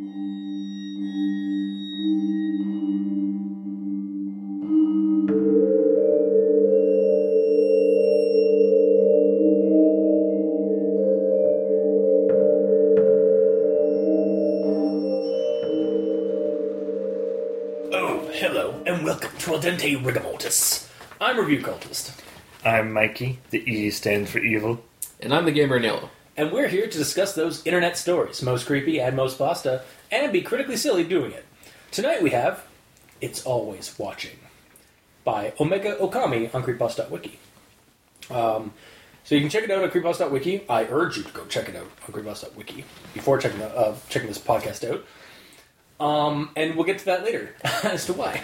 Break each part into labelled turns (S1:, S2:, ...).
S1: Oh, hello, and welcome to Al Dente Rigamortis. I'm Review Cultist,
S2: I'm Mikey. The E stands for evil.
S3: And I'm the gamer in yellow.
S1: And we're here to discuss those internet stories, most creepy and most pasta, and be critically silly doing it. Tonight we have It's Always Watching by Omega Okami on Creepypasta.wiki. Um, so you can check it out at Creepypasta.wiki. I urge you to go check it out on Creepypasta.wiki before checking, out- uh, checking this podcast out. Um, and we'll get to that later as to why.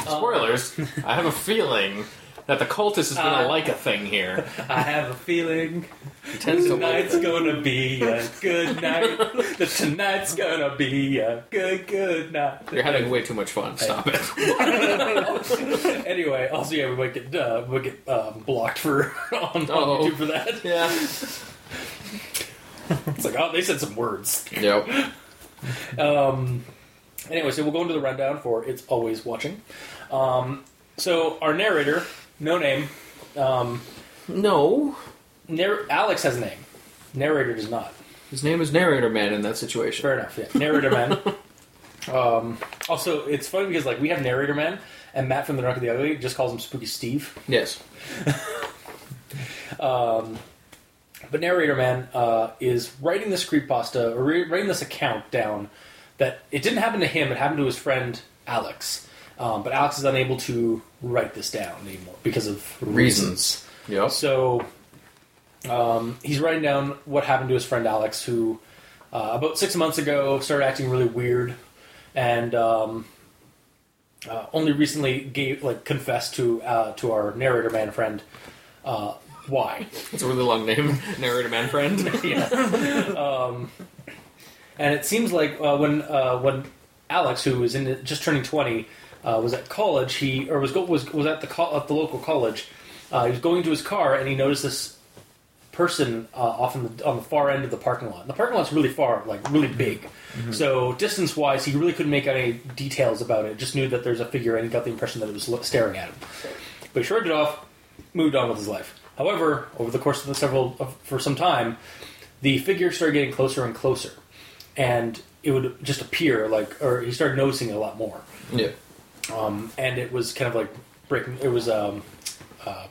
S3: Spoilers. I have a feeling that the cultist is going to
S1: Uh,
S3: like a thing here.
S1: I have a feeling
S3: He tends to like
S1: tonight's gonna be a good night. that tonight's gonna be a good, good night.
S3: You're having way too much fun. Stop it.
S1: anyway, also yeah, we might get uh, we might get um, blocked for on, on YouTube for that.
S3: Yeah.
S1: It's like oh, they said some words.
S3: Yep.
S1: Um, anyway, so we'll go into the rundown for it's always watching. Um, so our narrator, no name. Um,
S3: No.
S1: narr- Alex has a name. Narrator does not.
S3: His name is Narrator Man in that situation.
S1: Fair enough. Yeah, narrator man. um, also, it's funny because like we have narrator man, and Matt from the Drunk of the Ugly just calls him Spooky Steve.
S3: Yes.
S1: But narrator man uh, is writing this creepypasta or re- writing this account down that it didn't happen to him; it happened to his friend Alex. Um, but Alex is unable to write this down anymore because of reasons.
S3: Yep.
S1: So um, he's writing down what happened to his friend Alex, who uh, about six months ago started acting really weird, and um, uh, only recently gave like confessed to uh, to our narrator man friend uh, why.
S3: It's a really long name. Narrator Man Friend.
S1: yeah. um, and it seems like uh, when uh, when Alex, who was in just turning twenty, uh, was at college, he or was go, was was at the co- at the local college. Uh, he was going to his car and he noticed this person uh, off on the on the far end of the parking lot. The parking lot's really far, like really big. So distance wise, he really couldn't make out any details about it. Just knew that there's a figure and he got the impression that it was staring at him. But he shrugged it off, moved on with his life. However, over the course of the several of, for some time, the figure started getting closer and closer, and it would just appear like, or he started noticing it a lot more,
S3: yeah.
S1: Um, and it was kind of like breaking. It was um, uh,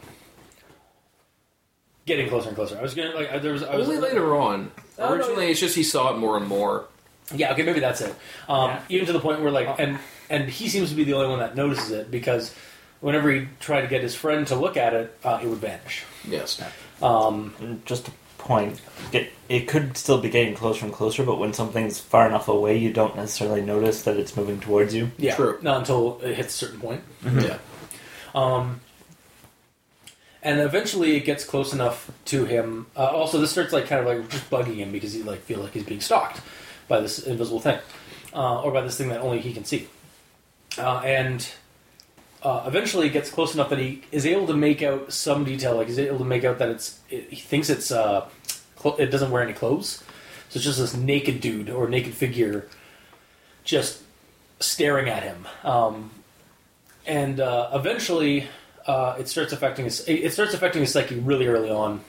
S1: getting closer and closer. I was gonna like there was I was
S3: Only later on.
S1: Oh,
S3: Originally,
S1: yeah.
S3: it's just he saw it more and more.
S1: Yeah, okay, maybe that's it. Um,
S2: Yeah.
S1: Even to the point where like, and and he seems to be the only one that notices it because whenever he tried to get his friend to look at it, uh, it would vanish.
S3: Yes.
S1: Um,
S2: And Just a point. It, it could still be getting closer and closer, but when something's far enough away, you don't necessarily notice that it's moving towards you.
S1: yeah,
S3: True.
S1: not until it hits a certain point.
S3: Yeah.
S1: Um, and eventually it gets close enough to him. Uh, also, this starts like kind of like just bugging him because he like feel like he's being stalked by this invisible thing, uh, or by this thing that only he can see. Uh, and uh, eventually it gets close enough that he is able to make out some detail. Like he's able to make out that it's. It, he thinks it's. Uh, it doesn't wear any clothes, so it's just this naked dude or naked figure, just staring at him. Um, and uh, eventually uh, it starts affecting his it it starts affecting his psyche really early on.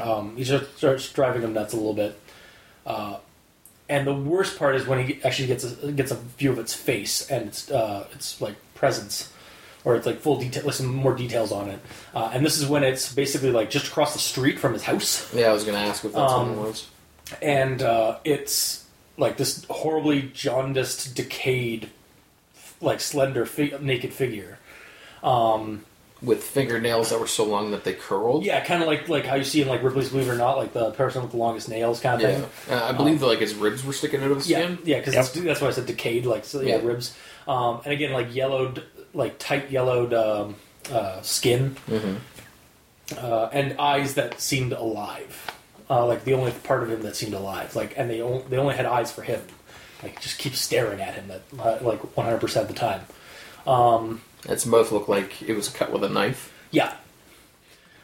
S1: Um, he just starts driving him nuts a little bit. Uh, and the worst part is when he actually gets a, gets a view of its face and its uh, its like presence, or it's like full detail, with some more details on it. Uh, and this is when it's basically like just across the street from his house
S3: Yeah, I was going to ask if that's
S1: Um,
S3: what it was.
S1: and uh, it's like this horribly jaundiced, decayed, like slender, fi- naked figure. Um,
S3: With fingernails that were so long that they curled.
S1: yeah, kind of like like how you see in like Ripley's Believe It or Not, like the person with the longest nails kind of
S3: Yeah.
S1: thing.
S3: Uh, I believe that like his ribs were sticking out of his
S1: Yeah,
S3: skin.
S1: yeah, because
S2: Yep.
S1: that's why I said decayed, like so, yeah,
S3: Yeah.
S1: ribs. Um, and again, like yellowed, like tight yellowed um, uh, skin,
S3: Mm-hmm.
S1: uh, and eyes that seemed alive. Uh, like the only part of him that seemed alive. Like, and they only, they only had eyes for him. Like, just keep staring at him. That uh, like 100 percent of the time. Um,
S3: Its mouth looked like it was cut with a knife.
S1: yeah.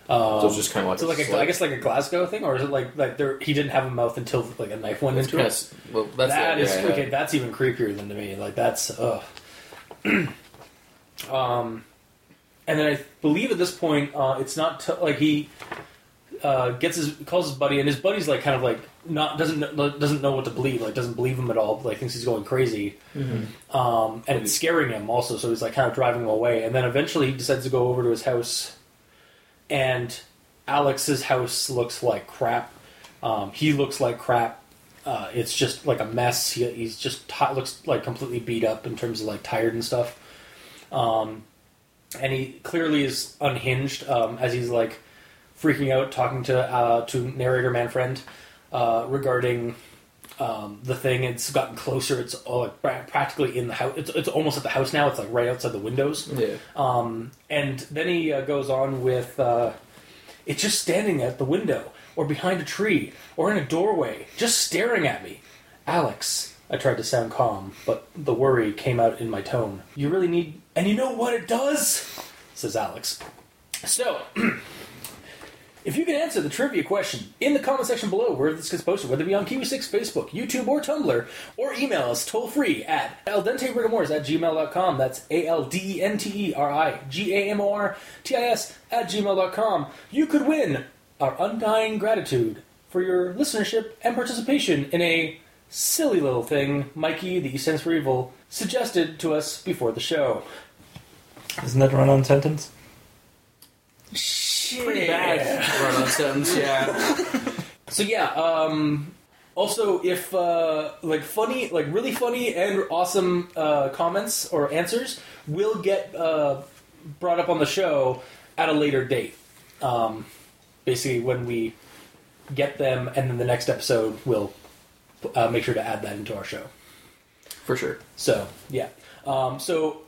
S1: Um,
S3: So it's just kind of like
S1: so
S3: a
S1: like a. I guess like a Glasgow thing, or is it like like there he didn't have a mouth until like a knife went into it?
S3: well, that's
S1: That
S3: it,
S1: is
S3: yeah, yeah.
S1: okay. That's even creepier than to me. Like that's ugh. um, and then I believe at this point, uh, it's not t- like he uh, gets his calls his buddy, and his buddy's like kind of like not doesn't doesn't know what to believe. Like doesn't believe him at all. Like thinks he's going crazy. Um, and it's scaring him also. So he's like kind of driving him away. And then eventually he decides to go over to his house, and Alex's house looks like crap. Um, he looks like crap. Uh, it's just like a mess. He, he's just ti looks like completely beat up in terms of like tired and stuff. Um, and he clearly is unhinged um, as he's like freaking out, talking to uh, to narrator man friend uh, regarding um, the thing. It's gotten closer. It's uh, like pra- practically in the house. It's, it's almost at the house now. It's like right outside the windows.
S3: Yeah.
S1: Um, and then he uh, goes on with uh, it's just standing at the window or behind a tree or in a doorway, just staring at me. Alex, I tried to sound calm, but the worry came out in my tone. You really need. And you know what it does? Says Alex. So. If you can answer the trivia question in the comment section below where this gets posted, whether it be on Kiwi6, Facebook, YouTube, or Tumblr, or email us toll free at aldenterigamortis at gmail.com. That's A L D E N T E R I G A M O R T I S at gmail.com. You could win our undying gratitude for your listenership and participation in a silly little thing Mikey, the Stands for Evil, suggested to us before the show.
S2: Isn't that a run-on sentence?
S3: Pretty bad run on sentence, yeah.
S1: So yeah, um also if uh like funny like really funny and awesome uh comments or answers will get uh brought up on the show at a later date. Um basically when we get them and then the next episode we'll uh, make sure to add that into our show.
S3: For sure.
S1: So yeah, um, so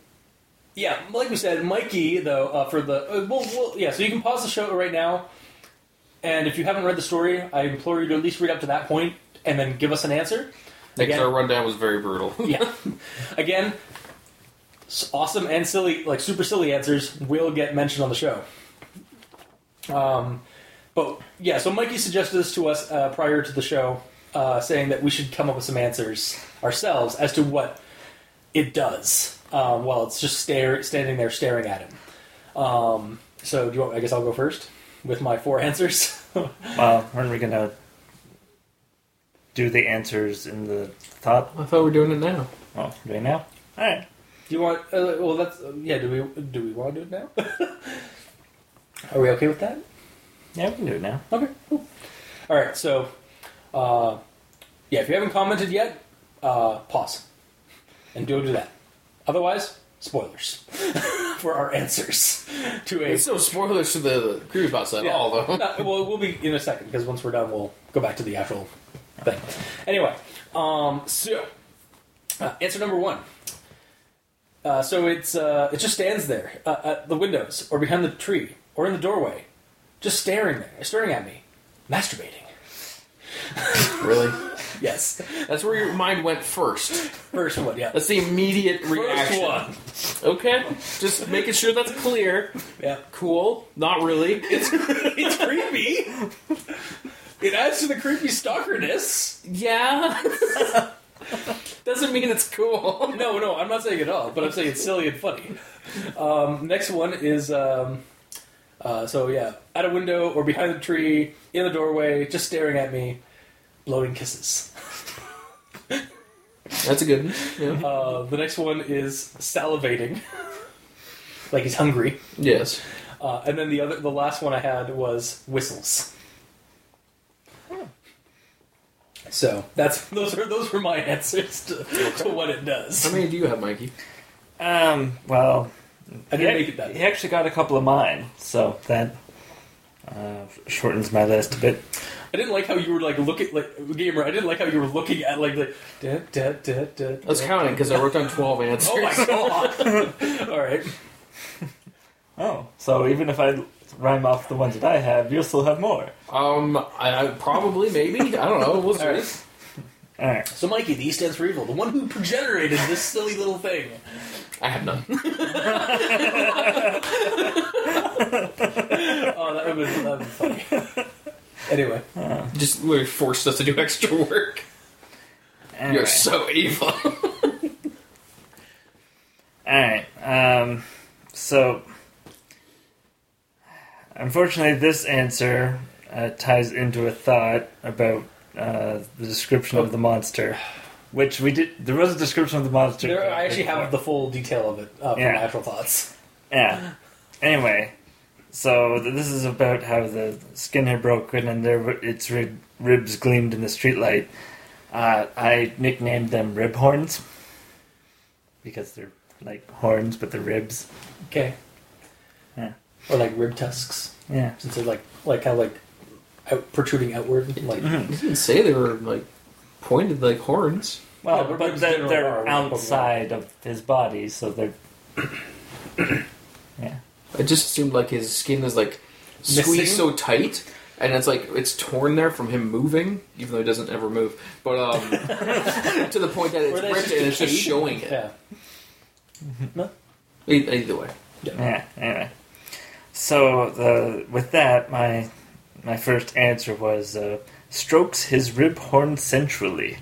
S1: yeah, like we said, Mikey though uh, for the uh, well, well, yeah. So you can pause the show right now, and if you haven't read the story, I implore you to at least read up to that point and then give us an answer.
S3: Because
S1: Again,
S3: our rundown was very brutal.
S1: yeah. Again, awesome and silly, like super silly answers will get mentioned on the show. Um, but yeah, so Mikey suggested this to us uh, prior to the show, uh, saying that we should come up with some answers ourselves as to what it does um, while it's just stare, standing there staring at him. Um, so do you want? I guess I'll go first with my four answers.
S2: Well, aren't we gonna do the answers in the thought?
S3: I thought we were doing it now.
S2: Oh, do we now? All right.
S1: Do you want? Uh, well, that's uh, yeah. Do we do we want to do it now? Are we okay with that?
S2: Yeah, we can do it now.
S1: Okay. Cool. All right. So, uh, yeah. If you haven't commented yet, uh, pause and go do that. Otherwise, spoilers for our answers to a.
S3: It's no spoilers to the creepypasta at
S1: Yeah.
S3: all, though.
S1: No, well, we'll be in a second because once we're done, we'll go back to the actual thing. Anyway, um, so uh, answer number one. Uh, so it's uh, it just stands there uh, at the windows or behind the tree or in the doorway, just staring there, staring at me, masturbating.
S3: Really?
S1: Yes,
S3: That's where your mind went first.
S1: first one. Yeah,
S3: That's the immediate reaction.
S1: first one.
S3: Okay, just making sure that's clear.
S1: Yeah,
S3: Cool. Not really.
S1: it's it's creepy. It adds to the creepy stalkerness.
S3: yeah. Doesn't mean it's cool.
S1: No, no, I'm not saying it all, but I'm saying it's silly and funny. Um, next one is um, uh, so yeah, at a window or behind the tree, in the doorway, just staring at me, blowing kisses.
S3: That's a good one. Yeah.
S1: Uh, the next one is salivating, like he's hungry.
S3: Yes.
S1: Uh, and then the other, the last one I had was whistles. So that's those are those were my answers to, to what it does.
S3: How many do you have, Mikey?
S2: Um. Well,
S1: I didn't
S2: he,
S1: make it that.
S2: he actually got a couple of mine, so that uh, shortens my list a bit.
S1: I didn't like how you were like looking like gamer. I didn't like how you were looking at like the. Da, da, da, da,
S3: I was counting because I wrote down 12 answers.
S1: Oh my god! All right.
S2: Oh, so even if I rhyme off the ones that I have, you'll still have more.
S3: Um, I, I probably, maybe. I don't know. We'll see.
S1: All right.
S2: All right.
S1: So Mikey, the E stands for evil, the one who generated this silly little thing.
S3: I have none.
S1: Oh, that would have been funny. Anyway,
S3: Just really forced us to do extra work.
S2: Anyway.
S3: You're so evil.
S2: Alright, um, so unfortunately, this answer uh, ties into a thought about uh, the description of the monster, which we did. There was a description of the monster.
S1: there, I actually have the full detail of it uh, from
S2: Yeah.
S1: Natural Thoughts.
S2: Yeah. Anyway, so th- this is about how the skin had broken and their its rib, ribs gleamed in the streetlight. Uh, I nicknamed them rib horns because they're like horns, but they're ribs.
S1: Okay.
S2: Yeah.
S1: Or like rib tusks,
S2: Yeah.
S1: since they're like like kind of like out, protruding outward, like
S2: Mhm.
S3: You didn't say they were like pointed like horns.
S2: Well,
S1: Yeah, but
S2: but they're,
S1: generally
S2: they're
S1: are
S2: outside of his body, so they're. Yeah.
S3: I just assumed like his skin is like
S1: Missing?
S3: squeezed so tight, and it's like it's torn there from him moving, even though he doesn't ever move. But um, to the point that
S1: Or
S3: it's
S1: that's
S3: ripped and it's just
S1: decayed.
S3: showing it.
S1: Yeah.
S3: E- Either way,
S2: Yeah. Anyway, so the with that, my my first answer was uh, strokes his rib horn centrally.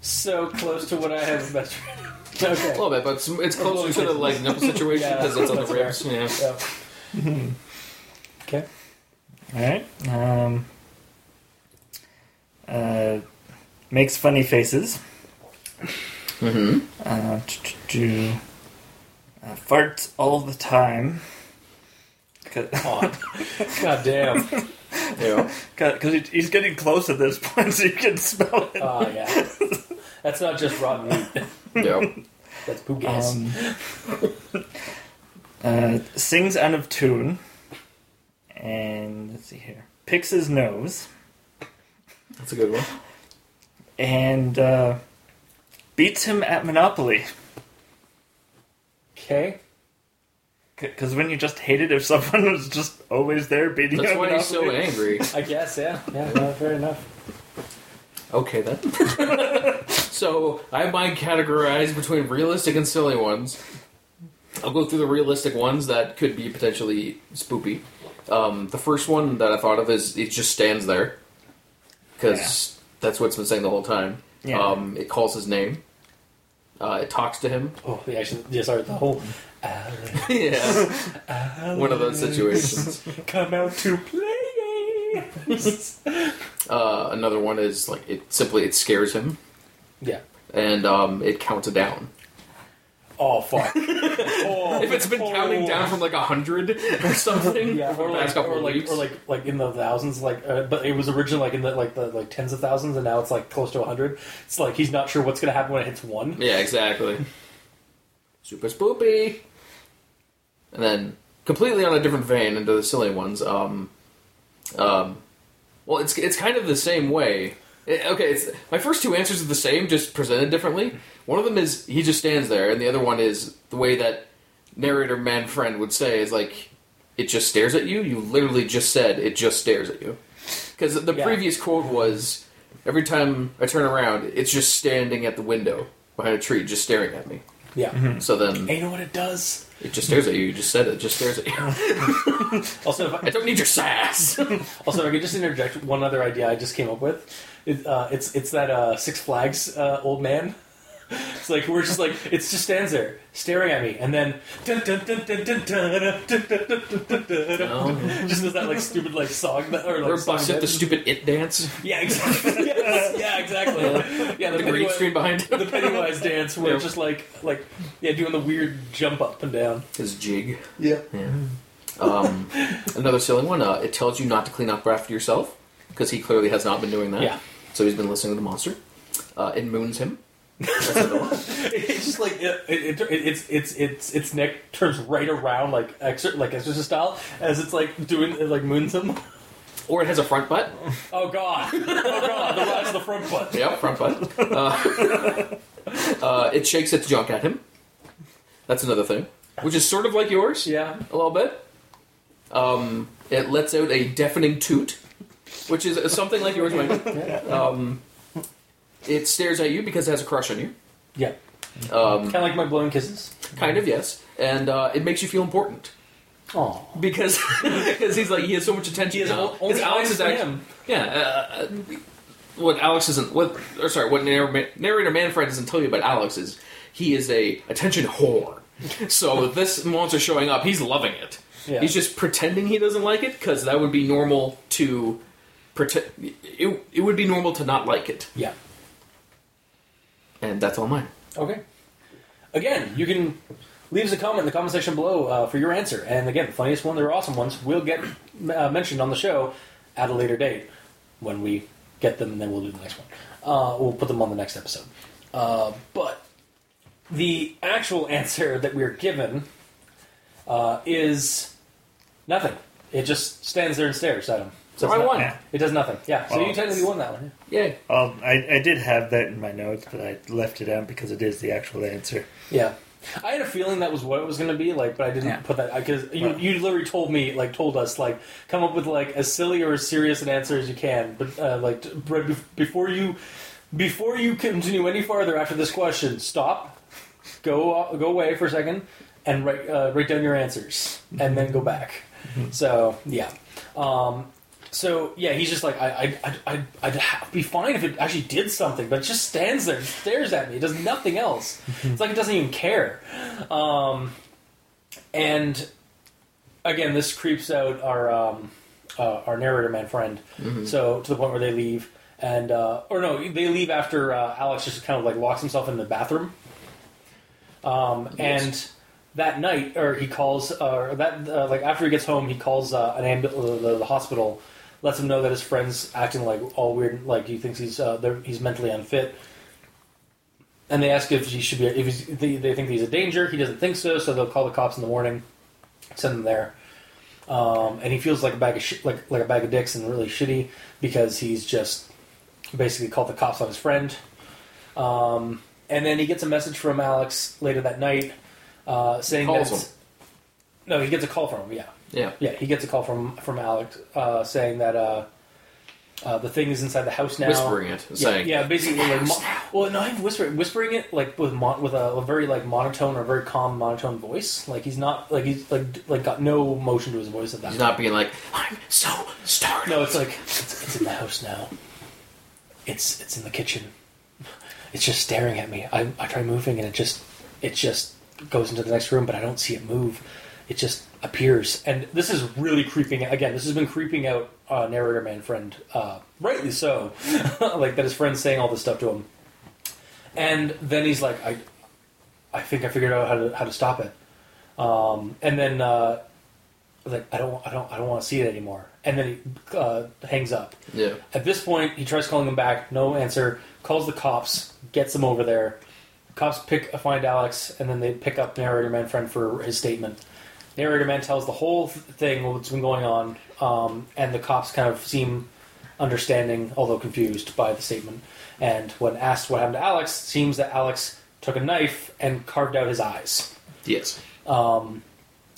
S1: So close to what I have imagined.
S3: a little bit, but it's, it's closer to the like nipple situation
S1: Yeah,
S3: because it's on the
S1: that's
S3: ribs. Yeah.
S1: Yeah. Okay.
S2: All right. Um, uh, makes funny faces.
S3: Mm-hmm.
S2: Uh, ch- ch- ch- uh, farts all the time.
S1: On. God damn.
S3: Yeah.
S2: Because he's getting close at this point, so you can smell it.
S1: Oh yeah. That's not just rotten meat.
S3: yeah.
S1: That's poo gas.
S2: Um, uh, sings out of tune. And let's see here. Picks his nose.
S3: That's a good one.
S2: And uh, beats him at Monopoly.
S1: okay.
S2: Because when you just hate it if someone was just always there beating you
S3: That's
S2: at
S3: why he's so
S2: Monopoly.
S3: angry.
S1: I guess. Yeah. Yeah. No, fair enough.
S3: Okay then. so I have mine categorized between realistic and silly ones. I'll go through the realistic ones that could be potentially spoopy. Um, the first one that I thought of is it just stands there because that's what it's been saying the whole time.
S2: Yeah.
S3: Um, it calls his name. Uh, it talks to him.
S1: Oh, the action. Yeah. Sorry. The whole. Alan,
S3: yeah, one of those situations.
S1: come out to play.
S3: Uh, another one is like it simply it scares him
S1: yeah.
S3: and um, it counts it down.
S1: Oh fuck. oh,
S3: If it's been counting
S1: oh.
S3: down from like a hundred or something,
S1: Yeah, or like, or like, or like, like in the thousands, like, uh, but it was originally like in the like the like tens of thousands, and now it's like close to a hundred. It's like he's not sure what's gonna happen when it hits one.
S3: Yeah, exactly. Super spoopy. And then, completely on a different vein into the silly ones. Um, um, well, it's it's kind of the same way. It- okay, it's my first two answers are the same, just presented differently. One of them is he just stands there, and the other one is the way that narrator man friend would say is like it just stares at you. You literally just said it just stares at you. Because the
S1: Yeah.
S3: previous quote was every time I turn around, it's just standing at the window behind a tree, just staring at me.
S1: Yeah. Mm-hmm.
S3: So then
S1: And you know what it does?
S3: It just stares at you. You just said it. Just stares at you.
S1: Also, if
S3: I
S1: I,
S3: don't need your sass.
S1: also, if I could just interject one other idea I just came up with. It, uh, it's it's that uh, Six Flags uh, old man. It's like we're just like it just stands there staring at me, and then just does that like stupid like song that or like
S3: Or
S1: song
S3: bust
S1: it
S3: the stupid it dance.
S1: yeah exactly Yes, yeah exactly yeah the,
S3: the green screen behind
S1: the Pennywise dance where
S3: Yeah.
S1: just like like yeah doing the weird jump up and down
S3: His jig.
S1: Yeah.
S3: Um, another silly one. Uh, it tells you not to clean up after yourself because he clearly has not been doing that.
S1: Yeah.
S3: So he's been listening to the monster. Uh, it moons him. That's another one.
S1: it's just like it, it, it, it's it's it's its neck turns right around like extra like exorcist style as it's like doing it like moons him.
S3: Or it has a front butt.
S1: Oh god! Oh god! The rise of the front butt.
S3: Yep, front butt. Uh, uh, it shakes its junk at him. That's another thing, which is sort of like yours.
S1: Yeah.
S3: a little bit. Um, it lets out a deafening toot, which is something like yours, Mike. Um, it stares at you because it has a crush on you.
S1: Yeah.
S3: Um,
S1: Kind of like my blowing kisses.
S3: kind of, yes. And uh, it makes you feel important.
S1: Oh,
S3: because because he's like he has so much attention.
S1: he has
S3: now.
S1: only
S3: Alex is actually
S1: him.
S3: yeah. Uh, what Alex isn't what or sorry what narrator, narrator man friend doesn't tell you about Alex is he is a attention whore. so this monster showing up, he's loving it.
S1: Yeah.
S3: He's just pretending he doesn't like it because that would be normal to pretend. It, it would be normal to not like it,
S1: Yeah.
S3: And that's all mine.
S1: Okay. Again, you can leave us a comment in the comment section below uh, for your answer. And again, the funniest one, they're awesome ones, will get uh, mentioned on the show at a later date when we get them. And then we'll do the next one. Uh, we'll put them on the next episode. Uh, but the actual answer that we're given uh, is nothing. It just stands there and stares at him.
S3: So I won.
S2: Yeah.
S1: It does nothing. Yeah. So
S2: Well,
S1: you technically won that one.
S3: Yay!
S2: Well, I, I did have that in my notes, but I left it out because it is the actual answer.
S1: Yeah. I had a feeling that was what it was going to be, like, but I didn't
S2: Yeah.
S1: put that because you,
S2: Well-
S1: you literally told me, like, told us, like, come up with like as silly or as serious an answer as you can, but uh, like t- right bef- before you before you continue any farther after this question, stop, go uh, go away for a second, and write uh, write down your answers, and then go back. So yeah. Um, so yeah, he's just like I, I, I, I'd, I'd be fine if it actually did something, but it just stands there and stares at me. It does nothing else. it's like it doesn't even care. Um, and again, this creeps out our um, uh, our narrator man friend. So to the point where they leave, and uh, or no, they leave after uh, Alex just kind of like locks himself in the bathroom. Um, and that night, or he calls, or that uh, like after he gets home, he calls uh, an ambul- the, the hospital, lets him know that his friend's acting like all weird, like he thinks he's uh, he's mentally unfit. And they ask if he should be, if he's, they, they think he's a danger. He doesn't think so, so they'll call the cops in the morning, send him there. Um, and he feels like a bag of sh- like like a bag of dicks and really shitty because he's just basically called the cops on his friend. Um, and then he gets a message from Alex later that night uh, saying that no, he gets a call from him. Yeah,
S3: Yeah.
S1: yeah, he gets a call from from Alex uh, saying that uh, uh, the thing is inside the house now.
S3: Whispering it,
S1: Yeah,
S3: saying,
S1: yeah, basically, like, mo- well, no, I'm whispering, whispering it like with mon- with a, a very like monotone or very calm monotone voice. Like he's not like he's like like got no motion to his voice at that.
S3: He's
S1: point.
S3: not being like, I'm so startled.
S1: No, it's like it's, it's in the house now. It's it's in the kitchen. It's just staring at me. I I try moving and it just it just goes into the next room, but I don't see it move. It just appears, and this is really creeping. Again, this has been creeping out uh, narrator man friend, uh, rightly so. like that, his friend's saying all this stuff to him, and then he's like, I I think I figured out how to how to stop it. Um, and then uh, like I don't I don't I don't want to see it anymore. And then he uh, hangs up.
S3: Yeah.
S1: At this point, he tries calling them back, no answer. Calls the cops, gets them over there. Cops pick find Alex, and then they pick up narrator man friend for his statement. Narrator man tells the whole thing, what's been going on, um, and the cops kind of seem understanding, although confused by the statement. And when asked what happened to Alex, it seems that Alex took a knife and carved out his eyes.
S3: Yes.
S1: Um,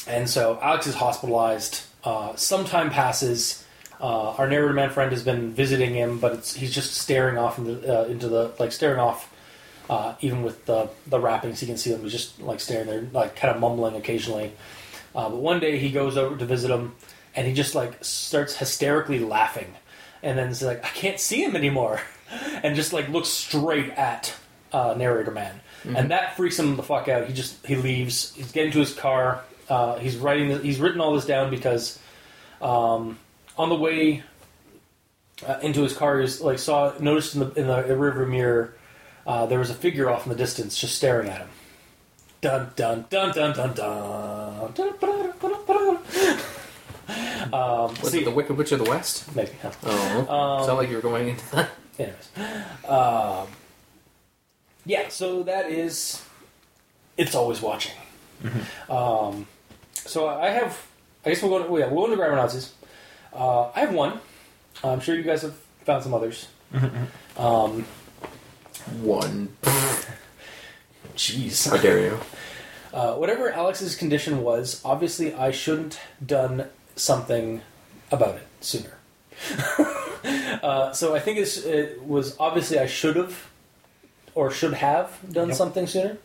S1: and so Alex is hospitalized. Uh, some time passes. Uh, our narrator man friend has been visiting him, but it's, he's just staring off into, uh, into the like staring off. Uh, even with the the wrappings, he can see them. He's just like staring there, like kind of mumbling occasionally. Uh, but one day he goes over to visit him, and he just like starts hysterically laughing, and then he's like, "I can't see him anymore," and just like looks straight at uh, narrator man, and that freaks him the fuck out. He just he leaves. He's getting to his car. Uh, he's writing. The, he's written all this down because um, on the way uh, into his car, he's like saw noticed in the in the rearview mirror uh, there was a figure off in the distance just staring at him. Dun dun dun dun dun dun. dun um,
S3: Was
S1: see,
S3: it the Wicked Witch of the West?
S1: maybe. Huh.
S3: Oh.
S1: Um,
S3: Sound like you were going into that.
S1: Anyways, um, yeah. So that is, it's always watching. Um, so I have, I guess we'll go. To, yeah, we'll go into grammar Nazis. Uh, I have one. I'm sure you guys have found some others. Um,
S3: One.
S1: jeez.
S3: How dare you?
S1: Uh, whatever Alex's condition was, obviously I shouldn't done something about it sooner. uh, so I think it's, it was obviously I should have or should have done
S2: Yep.
S1: something sooner.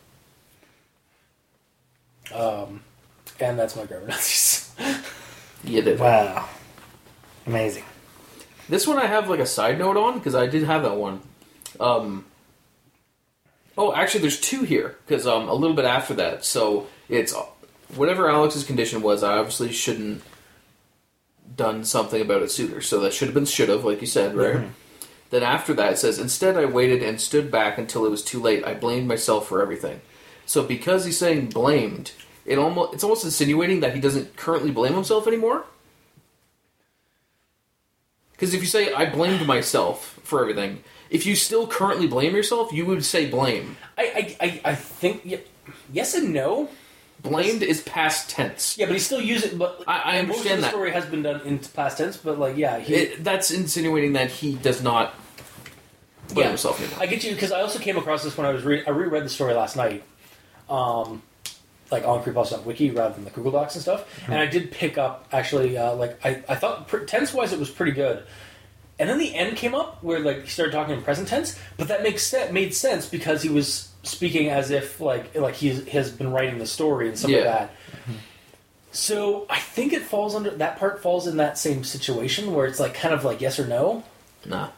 S1: Um, and that's my grammar Nazis.
S3: You did.
S2: Wow. Amazing.
S3: This one I have like a side note on because I did have that one. Um, oh, actually, there's two here because um, a little bit after that. So it's whatever Alex's condition was. I obviously shouldn't done something about it sooner. So that should have been should have, like you said, right? Then after that, it says instead I waited and stood back until it was too late. I blamed myself for everything. So because he's saying blamed, it almost it's almost insinuating that he doesn't currently blame himself anymore. Because if you say I blamed myself for everything, if you still currently blame yourself, you would say blame.
S1: I, I, I, I think yes and no.
S3: Blamed is past tense.
S1: Yeah, but he's still using. But
S3: I- I
S1: and most of
S3: understand
S1: the
S3: that.
S1: story has been done in past tense, but like, yeah, he,
S3: It, that's insinuating that he does not blame
S1: Yeah.
S3: himself anymore.
S1: I get you because I also came across this when I was re- I reread the story last night, um, like on Creepypasta.wiki rather than the Google Docs and stuff. And I did pick up actually uh, like I, I thought tense wise it was pretty good. And then the end came up where like he started talking in present tense, but that makes se- made sense because he was speaking as if like like he has been writing the story and like
S3: Yeah.
S1: that. So I think it falls under that part falls in that same situation where it's like kind of like yes or no.
S3: Nah.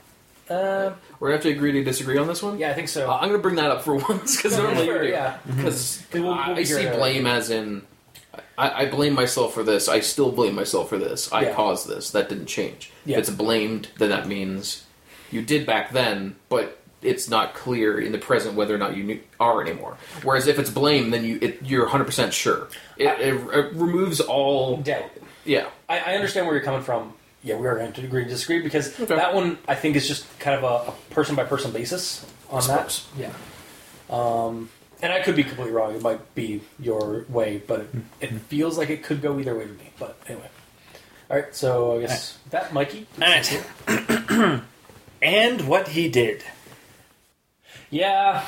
S1: Uh,
S3: We're gonna have to agree to disagree on this one.
S1: yeah, I think so.
S3: Uh, I'm gonna bring that up for once because normally
S1: sure,
S3: you do.
S1: yeah.
S3: Because I, I see blame as in I, I blame myself for this. I still blame myself for this. I
S1: Yeah.
S3: caused this. That didn't change.
S1: Yeah.
S3: If it's blamed, then that means you did back then, but it's not clear in the present whether or not you knew, are anymore. Whereas if it's blamed, then you it, you're 100 percent sure. It, it, it removes all.
S1: doubt.
S3: Yeah.
S1: I, I understand where you're coming from. Yeah, we are going to agree to disagree because
S3: Okay.
S1: that one I think is just kind of a, a person by person basis on
S3: I
S1: that. Yeah. Um, and I could be completely wrong. It might be your way, but it, it feels like it could go either way to me. But anyway. All right, so I guess that Mikey.
S2: Alright. and what he did.
S1: Yeah,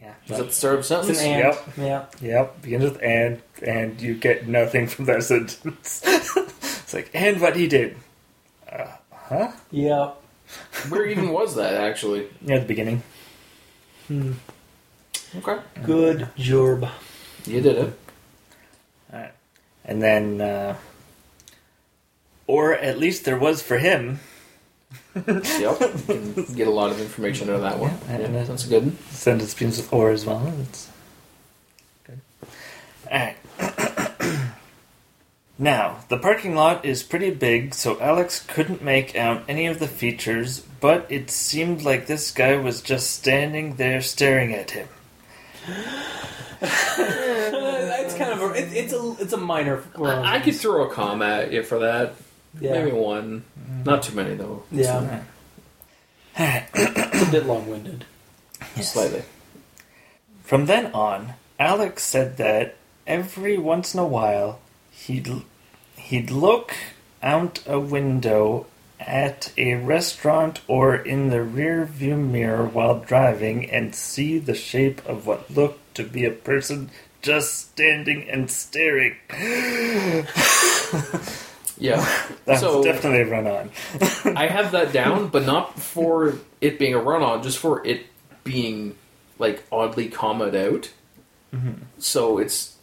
S2: Yeah.
S3: Is that the start of a
S1: it's
S3: sentence?
S1: an.
S2: Yep.
S1: Yeah.
S2: Yep, begins with and, and you get nothing from that sentence. it's like, and what he did. Uh, huh?
S1: Yeah.
S3: Where even was that actually?
S2: Near the beginning.
S3: Okay.
S1: Good job.
S3: You did it.
S2: Alright. And then, uh, or at least there was for him.
S3: Yep. You can get a lot of information out of that one.
S2: Yeah, and
S3: Yeah, that's good. one.
S2: Sentence begins with or as well. It's good. Alright. now, the parking lot is pretty big, so Alex couldn't make out any of the features, but it seemed like this guy was just standing there staring at him.
S1: it's kind of a, it, it's a it's a minor.
S3: I, I could throw a comma at you for that.
S1: Yeah.
S3: Maybe one. Mm-hmm. Not too many though.
S1: Yeah, it's a bit long-winded.
S3: Slightly.
S2: From then on, Alex said that every once in a while he'd he'd look out a window at a restaurant or in the rear view mirror while driving and see the shape of what looked to be a person just standing and staring.
S3: Yeah.
S2: That's
S3: so
S2: definitely a run on.
S3: I have that down, but not for it being a run on, just for it being like oddly commaed out. Mm-hmm. So it's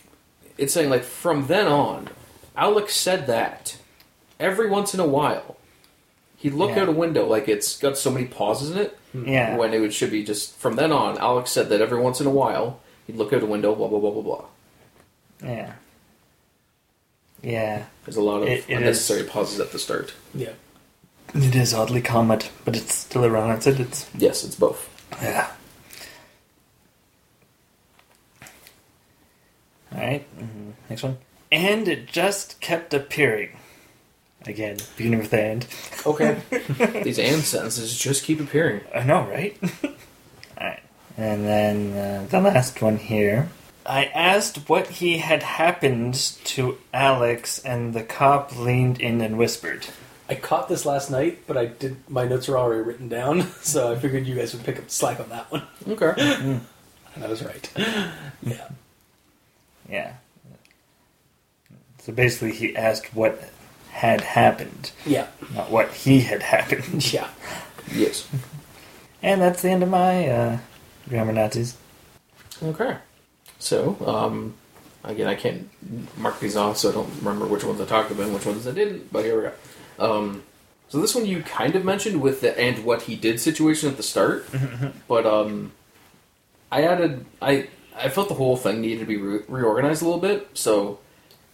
S3: it's saying like from then on, Alex said that every once in a while he'd look
S2: Yeah.
S3: out a window like it's got so many pauses in it.
S2: Yeah.
S3: When it would, should be just from then on, Alex said that every once in a while he'd look out a window, blah blah blah blah blah.
S2: Yeah. Yeah.
S3: There's a lot of
S2: It- it
S3: unnecessary pauses at the start.
S1: Yeah.
S2: It is oddly common, but it's still a run on sentence.
S3: Yes, it's both.
S2: Yeah. Alright, mhm. next one. And it just kept appearing. Again, beginning with the end.
S3: Okay. These and sentences just keep appearing.
S2: I know, right? Alright. And then uh, the last one here. I asked what he had happened to Alex, and the cop leaned in and whispered.
S1: I caught this last night, but I did. My notes are already written down, so I figured you guys would pick up the slack on that one.
S3: Okay.
S1: And I was right. Yeah.
S2: Yeah. So basically, he asked what had happened,
S1: Yeah.
S2: not what he had happened.
S1: Yeah.
S3: yes.
S2: And that's the end of my uh, grammar Nazis.
S3: Okay. So, um, again, I can't mark these off, so I don't remember which ones I talked about and which ones I didn't. But here we go. Um, so this one you kind of mentioned with the and what he did situation at the start, but um, I added I I felt the whole thing needed to be re- reorganized a little bit. So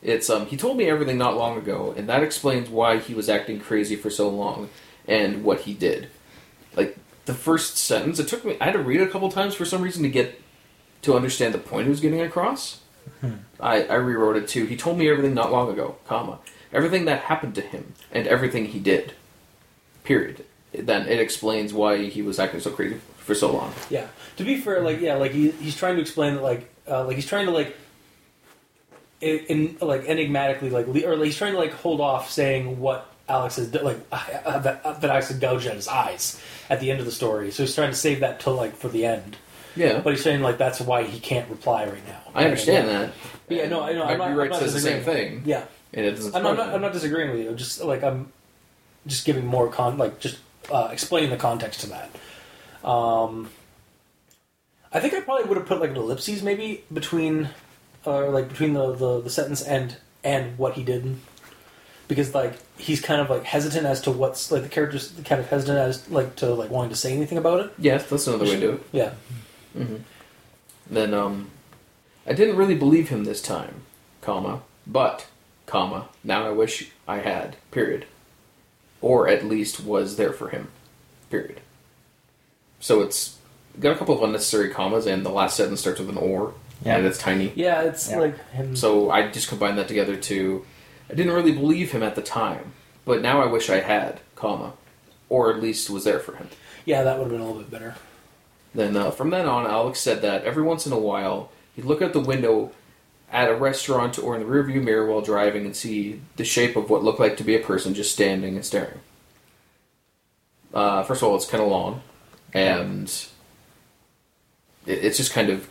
S3: it's um he told me everything not long ago, and that explains why he was acting crazy for so long and what he did. Like the first sentence, it took me I had to read it a couple times for some reason to get to understand the point he was getting across. I, I rewrote it too. He told me everything not long ago, comma. Everything that happened to him and everything he did. Period. Then it explains why he was acting so crazy for so long.
S1: Yeah. To be fair, like yeah, like he, he's trying to explain that like uh, like he's trying to like in, in like enigmatically like or like, he's trying to like hold off saying what Alex has like uh, that, uh, that Alex had gouged at his eyes at the end of the story. So he's trying to save that till like for the end.
S3: Yeah.
S1: But he's saying like that's why he can't reply right now.
S3: I understand that.
S1: But yeah, no, I know. I'm not, I'm not
S3: says the same thing.
S1: Yeah.
S3: And it doesn't
S1: I'm not, I'm not. I'm not disagreeing with you. Just like I'm just giving more con, like just uh, explaining the context to that. Um, I think I probably would have put like an ellipses maybe between, uh, like between the, the, the sentence and and what he did, because like he's kind of like hesitant as to what's like the character's kind of hesitant as like to like wanting to say anything about it.
S3: Yes, that's another way to do it.
S1: Yeah.
S3: Then, um, I didn't really believe him this time, comma, but, comma, now I wish I had, period. Or at least was there for him, period. So it's got a couple of unnecessary commas, and the last sentence starts with an or,
S2: Yeah.
S3: and it's tiny.
S1: Yeah, it's
S2: Yeah.
S1: like him.
S3: So I just combined that together to, I didn't really believe him at the time, but now I wish I had, comma, or at least was there for him.
S1: yeah, that would have been a little bit better.
S3: Then uh, from then on, Alex said that every once in a while he'd look out the window at a restaurant or in the rearview mirror while driving and see the shape of what looked like to be a person just standing and staring. Uh, first of all, it's kind of long, and it, it's just kind of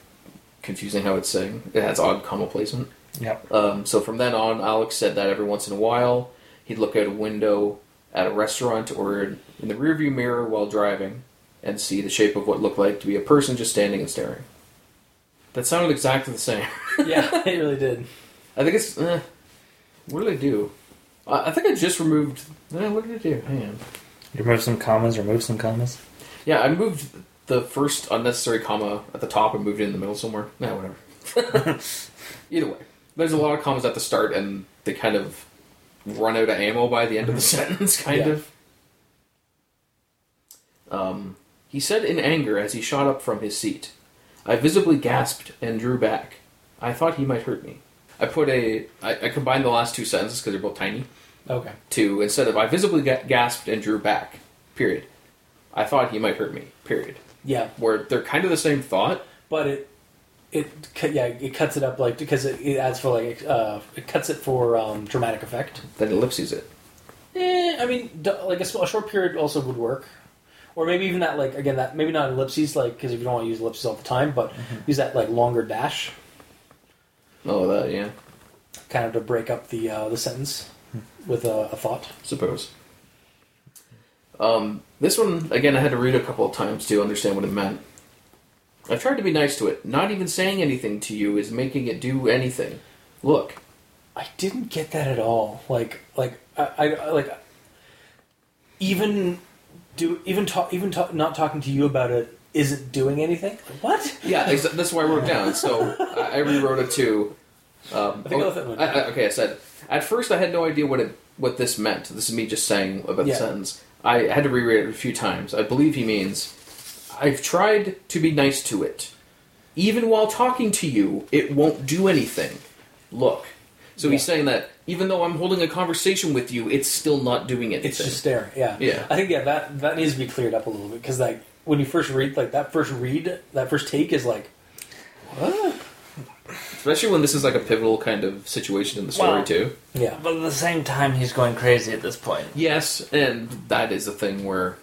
S3: confusing how it's saying. It has odd comma placement.
S2: Yep.
S3: Um, so from then on, Alex said that every once in a while he'd look out a window at a restaurant or in the rearview mirror while driving and see the shape of what looked like to be a person just standing and staring. That sounded exactly the same.
S1: yeah, it really did.
S3: I think it's. Eh, what did I do? I, I think I just removed. Eh, what did I do? Hang on.
S2: You remove some commas, remove some commas.
S3: Yeah, I moved the first unnecessary comma at the top and moved it in the middle somewhere. Nah, whatever. Either way, there's a lot of commas at the start, and they kind of run out of ammo by the end of the sentence, kind
S1: Yeah.
S3: of. Um, he said in anger as he shot up from his seat. I visibly gasped and drew back. I thought he might hurt me. I put a. I, I combined the last two sentences because they're both tiny
S1: Okay.
S3: to instead of I visibly ga- gasped and drew back. Period. I thought he might hurt me. Period.
S1: Yeah,
S3: Where they're kind of the same thought.
S1: but it it yeah it cuts it up like because it, it adds for like uh it cuts it for um, dramatic effect.
S3: Then ellipses it.
S1: Eh, I mean like a, small, a short period also would work, or maybe even that like again that maybe not ellipses like because if you don't want to use ellipses all the time, but use that like longer dash
S3: Oh, that yeah.
S1: kind of to break up the uh, the sentence with a, a thought.
S3: Suppose. Um, this one again, I had to read a couple of times to understand what it meant. I tried to be nice to it. Not even saying anything to you is making it do anything. Look,
S1: I didn't get that at all. Like, like I, I like even do even talk even talk, not talking to you about it isn't doing anything. What?
S3: yeah, that's why I wrote it down. So I, rewrote it to. Um,
S1: I think
S3: oh,
S1: left that one.
S3: I, I, okay, I said at first I had no idea what it what this meant. This is me just saying about
S1: Yeah.
S3: the sentence. I had to reread it a few times. I believe he means I've tried to be nice to it. Even while talking to you, it won't do anything. Look. So he's saying that even though I'm holding a conversation with you, it's still not doing anything.
S1: It's just there. Yeah.
S3: Yeah.
S1: I think yeah that that needs to be cleared up a little bit because like when you first read like that first read that first take is like
S3: Especially when this is like a pivotal kind of situation in the story
S2: Well-
S3: too.
S1: yeah
S2: But at the same time, he's going crazy at this point.
S3: Yes, and that is the thing where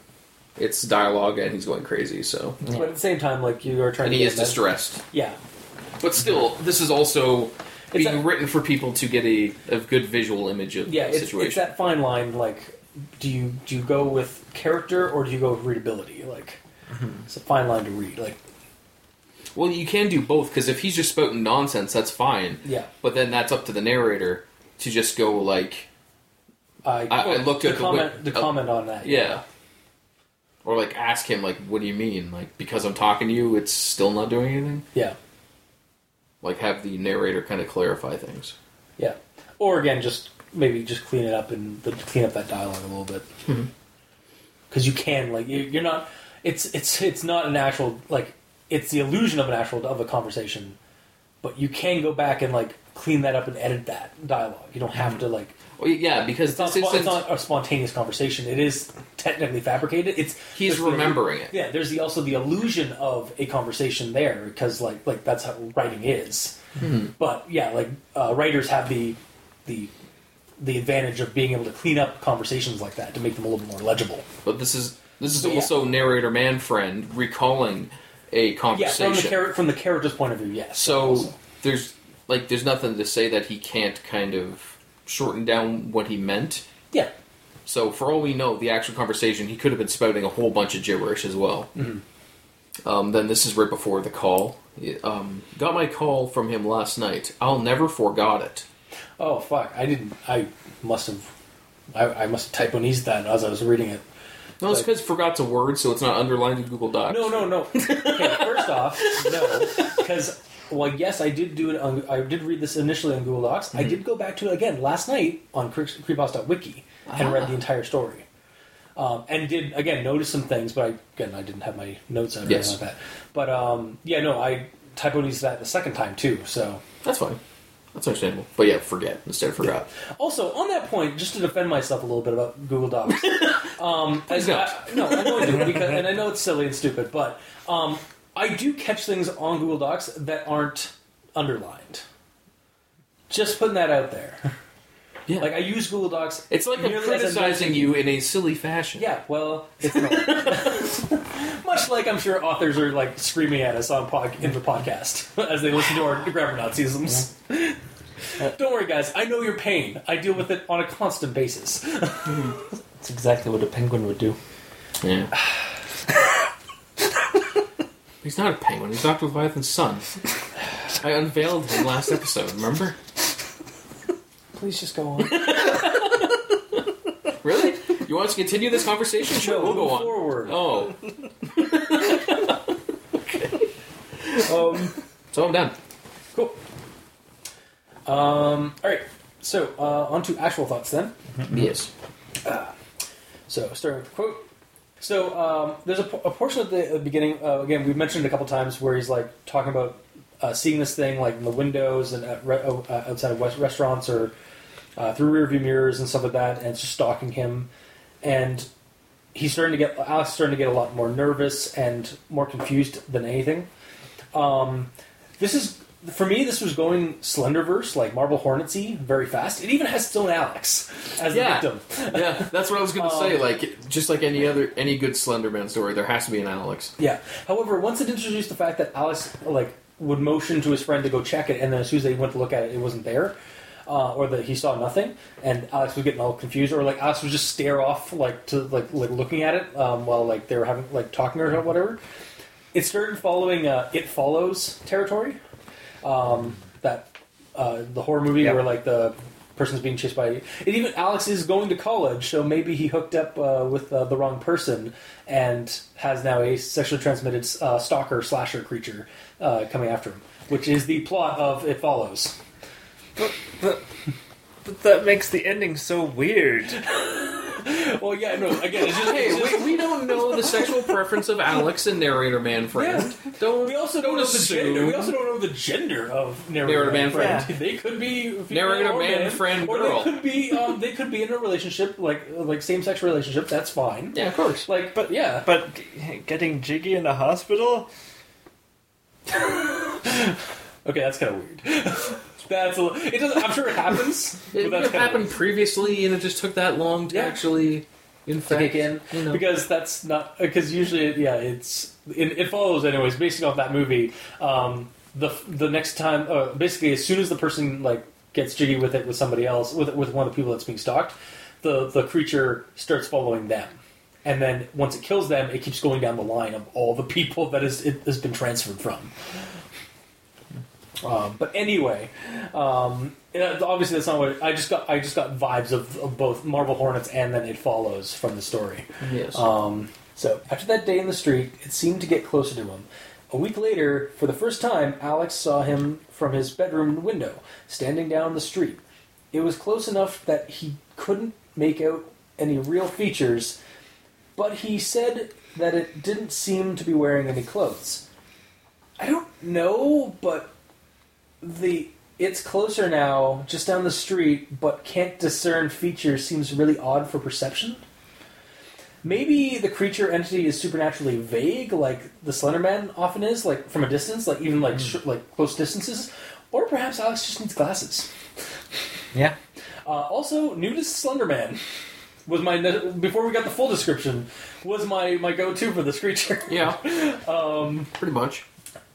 S3: it's dialogue and he's going crazy. So
S1: but at the same time like you are trying
S3: and
S1: to
S3: he
S1: get
S3: is
S1: that-
S3: distressed,
S1: yeah
S3: but still, this is also
S1: It's
S3: being
S1: a-
S3: written for people to get a, a good visual image of
S1: yeah
S3: the
S1: it's,
S3: situation.
S1: it's that fine line like do you do you go with character or do you go with readability like
S3: Mm-hmm.
S1: it's a fine line to read like
S3: Well, you can do both because if he's just spouting nonsense, that's fine.
S1: Yeah.
S3: But then that's up to the narrator to just go like,
S1: I,
S3: I- I looked
S1: to
S3: at the
S1: comment to
S3: uh,
S1: comment on that.
S3: yeah. Or like ask him like, what do you mean? Like because I'm talking to you, it's still not doing anything.
S1: yeah,
S3: Like have the narrator kind of clarify things.
S1: yeah. Or again, just maybe just clean it up and clean up that dialogue a little bit.
S3: Mm-hmm.
S1: Because you can like you- you're not. It's it's it's not an actual like it's the illusion of an actual of a conversation, but you can go back and like clean that up and edit that dialogue. You don't have to like.
S3: Well, yeah, because
S1: It's not, spo- it's not a spontaneous conversation. It is technically fabricated. It's
S3: he's
S1: there's the-
S3: remembering it.
S1: Yeah, there's the, also the illusion of a conversation there because like like that's how writing is.
S3: Hmm.
S1: But yeah, like uh, writers have the the the advantage of being able to clean up conversations like that to make them a little bit more legible.
S3: But this is this is
S1: But yeah.
S3: also narrator man friend recalling a
S1: Yeah,
S3: conversation.
S1: from the char- from the character's point of view, yes.
S3: So
S1: Also.
S3: there's like there's nothing to say that he can't kind of shorten down what he meant.
S1: yeah,
S3: So for all we know, the actual conversation he could have been spouting a whole bunch of gibberish as well. Um, then this is right before the call. Um, got my call from him last night. I'll never forgot it.
S1: oh fuck, I didn't. I must have. I, I must have typoed that as I was reading it.
S3: No, it's because forgot a word, so it's not underlined in Google Docs.
S1: No, no, no. Okay, first off, no, because well, yes, I did do it. On, I did read this initially on Google Docs. I did go back to it again last night on Cre- Creepypasta.wiki and read the entire story, um, and did again notice some things. But I, again, I didn't have my notes or
S3: Yes.
S1: like that. But um, yeah, no, I typoed that the second time too. So
S3: That's fine. That's understandable. But yeah, forget instead of forgot.
S1: Also, on that point, just to defend myself a little bit about Google Docs, um,
S3: Please
S1: I, I- no, I know I do, because, and I know it's silly and stupid, but um, I do catch things on Google Docs that aren't underlined. Just putting that out there.
S3: Yeah.
S1: Like I use Google Docs.
S3: It's like I'm
S1: as
S3: criticizing you in a silly fashion.
S1: Yeah, well, it's not. much like I'm sure authors are like screaming at us on pod, in the podcast as they listen to our grammar Nazisms. Don't worry, guys. I know your pain. I deal with it on a constant basis.
S2: That's exactly what a penguin would do.
S3: Yeah. He's not a penguin. He's Dr. Leviathan's son. I unveiled him last episode, remember?
S1: Please just go on.
S3: Really? You want us to continue this conversation? Sure,
S1: No,
S3: we'll go on.
S1: forward.
S3: Oh,
S1: Um,
S3: so I'm done.
S1: cool. Um, all right. So uh, on to actual thoughts then.
S3: Yes.
S1: So starting with the quote. So um, there's a, a portion at the, uh, beginning. Uh, again, we've mentioned it a couple times where he's like talking about uh, seeing this thing like in the windows and re- uh, outside of west- restaurants or uh, through rearview mirrors and stuff like that, and it's just stalking him. And he's starting to get Alex starting to get a lot more nervous and more confused than anything. Um, this is for me. This was going Slenderverse, like Marble Hornetsy, very fast. It even has still Alex as the
S3: Yeah.
S1: victim.
S3: Yeah, that's what I was gonna
S1: Um,
S3: say. Like, just like any other any good Slenderman story, there has to be an Alex.
S1: Yeah. However, once it introduced the fact that Alex like would motion to his friend to go check it, and then as soon as they went to look at it, it wasn't there, uh, or that he saw nothing, and Alex was getting all confused, or like Alex would just stare off like to like like looking at it um, while like they were having like talking or whatever. It started following uh, It Follows territory. Um, that uh, the horror movie
S2: Yep.
S1: where like the person's being chased by. And even Alex is going to college, so maybe he hooked up uh, with uh, the wrong person and has now a sexually transmitted uh, stalker slasher creature uh, coming after him, which is the plot of It Follows.
S2: But, but, but that makes the ending so weird.
S1: Well, yeah, no, again, it's just,
S3: Hey,
S1: it's just-
S3: we, we don't know the sexual preference of Alex and narrator man friend. Yeah. Don't
S1: we also don't,
S3: don't
S1: know the gender. We also don't know the gender of narrator,
S3: Narrator
S1: man
S3: man
S1: friend.
S2: friend.
S1: They could be
S3: Narrator
S1: or
S3: man friend
S1: or
S3: girl.
S1: they could be um, they could be in a relationship like like same sex relationship. That's fine.
S3: Yeah, of course.
S1: Like, but yeah,
S2: But getting jiggy in a hospital?
S1: okay, that's kind of weird. that's a, li- it doesn't. I'm sure it happens.
S3: It
S1: but that's
S3: have happened previously, and it just took that long to
S1: Yeah.
S3: actually
S1: to
S3: infect.
S1: kick in
S3: you know.
S1: because that's not because usually yeah it's it, it follows anyways based off that movie um the the next time uh, basically as soon as the person like gets jiggy with it with somebody else with with one of the people that's being stalked the the creature starts following them and then once it kills them, it keeps going down the line of all the people that is, it has been transferred from. Um, but anyway, um, obviously that's not what I just got. I just got vibes of, of both Marble Hornets and then It Follows from the story.
S3: Yes.
S1: Um, so after that day in the street, it seemed to get closer to him. A week later, for the first time, Alex saw him from his bedroom window, standing down the street. It was close enough that he couldn't make out any real features, but he said that it didn't seem to be wearing any clothes. I don't know, but the it's closer now, just down the street, but can't discern features seems really odd for perception. Maybe the creature entity is supernaturally vague, like the Slenderman often is, like from a distance, like even like sh- like close distances, or perhaps Alex just needs glasses.
S2: Yeah.
S1: Uh, also, nudist Slenderman was my before we got the full description was my my go to for this creature.
S3: yeah.
S1: Um,
S3: Pretty much.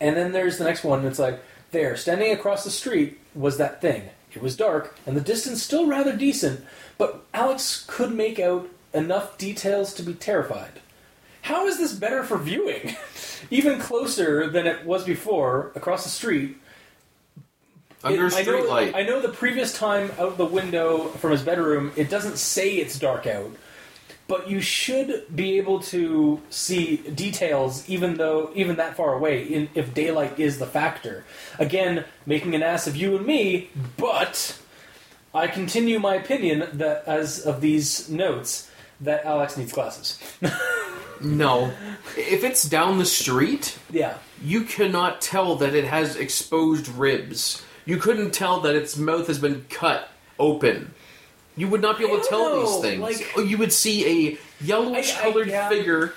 S1: and then there's the next one. It's like there, standing across the street, was that thing. It was dark, and the distance still rather decent, but Alex could make out enough details to be terrified. How is this better for viewing? Even closer than it was before, across the street.
S3: Under
S1: It-
S3: a
S1: I
S3: street
S1: know,
S3: light.
S1: I know the previous time out the window from his bedroom, it doesn't say it's dark out, but you should be able to see details even though even that far away. In, if daylight is the factor, again, making an ass of you and me. But I continue my opinion that as of these notes that Alex needs glasses.
S3: No. If it's down the street,
S1: yeah.
S3: you cannot tell that it has exposed ribs. You couldn't tell that its mouth has been cut open. You would not be able to tell
S1: know,
S3: these things.
S1: like-
S3: Oh, you would see a yellowish colored
S1: yeah.
S3: figure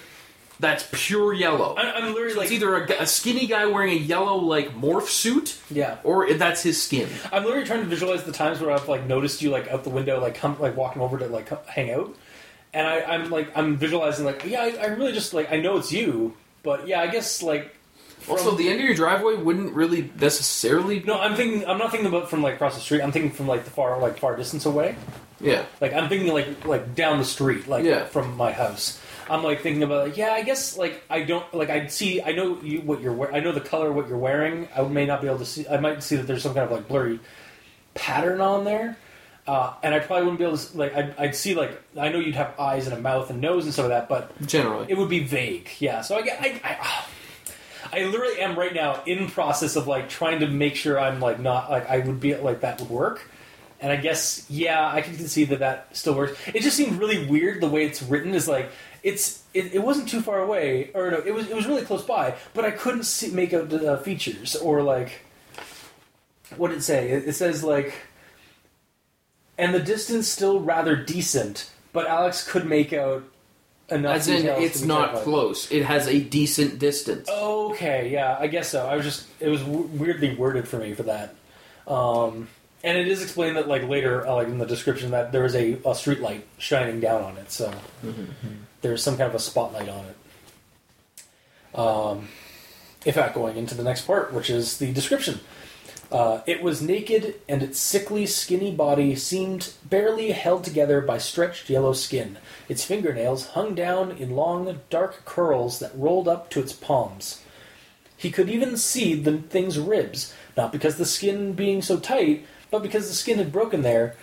S3: that's pure yellow.
S1: I, I'm literally
S3: So
S1: like
S3: it's either a, a skinny guy wearing a yellow like morph suit,
S1: yeah.
S3: or that's his skin.
S1: I'm literally trying to visualize the times where I've like noticed you like out the window, like come like walking over to like hang out, and I, I'm like I'm visualizing like yeah, I, I really just like I know it's you, but yeah, I guess like
S3: Also, the end of your driveway wouldn't really necessarily.
S1: no, I'm thinking I'm not thinking about from like across the street. I'm thinking from like the far like far distance away.
S3: Yeah.
S1: Like I'm thinking like like down the street, like
S3: Yeah.
S1: from my house. I'm like thinking about like yeah, I guess like I don't like I see I know you what you're wearing. I know the color of what you're wearing. I may not be able to see. I might see that there's some kind of like blurry pattern on there. Uh, and I probably wouldn't be able to s- like I'd, I'd see like I know you'd have eyes and a mouth and nose and some of that, but
S3: Generally.
S1: it would be vague. Yeah. So I get I, I I literally am right now in process of like trying to make sure I'm like not like I would be like that would work. And I guess yeah, I can see that that still works. It just seemed really weird the way it's written. Is like it's it, it wasn't too far away, or no, it was it was really close by, but I couldn't see, make out the uh, features or like what did it say? It, it says like, and the distance still rather decent, but Alex could make out enough.
S3: As in, it's
S1: to
S3: not
S1: terrified.
S3: close. It has a decent distance.
S1: Okay, yeah, I guess so. I was just it was w- weirdly worded for me for that, um, and it is explained that like later, uh, like in the description, that there is a, a street light shining down on it, so there's some kind of a spotlight on it. Um, in fact, going into the next part, which is the description. Uh, it was naked, and its sickly, skinny body seemed barely held together by stretched yellow skin. Its fingernails hung down in long, dark curls that rolled up to its palms. He could even see the thing's ribs, not because the skin being so tight, but because the skin had broken there,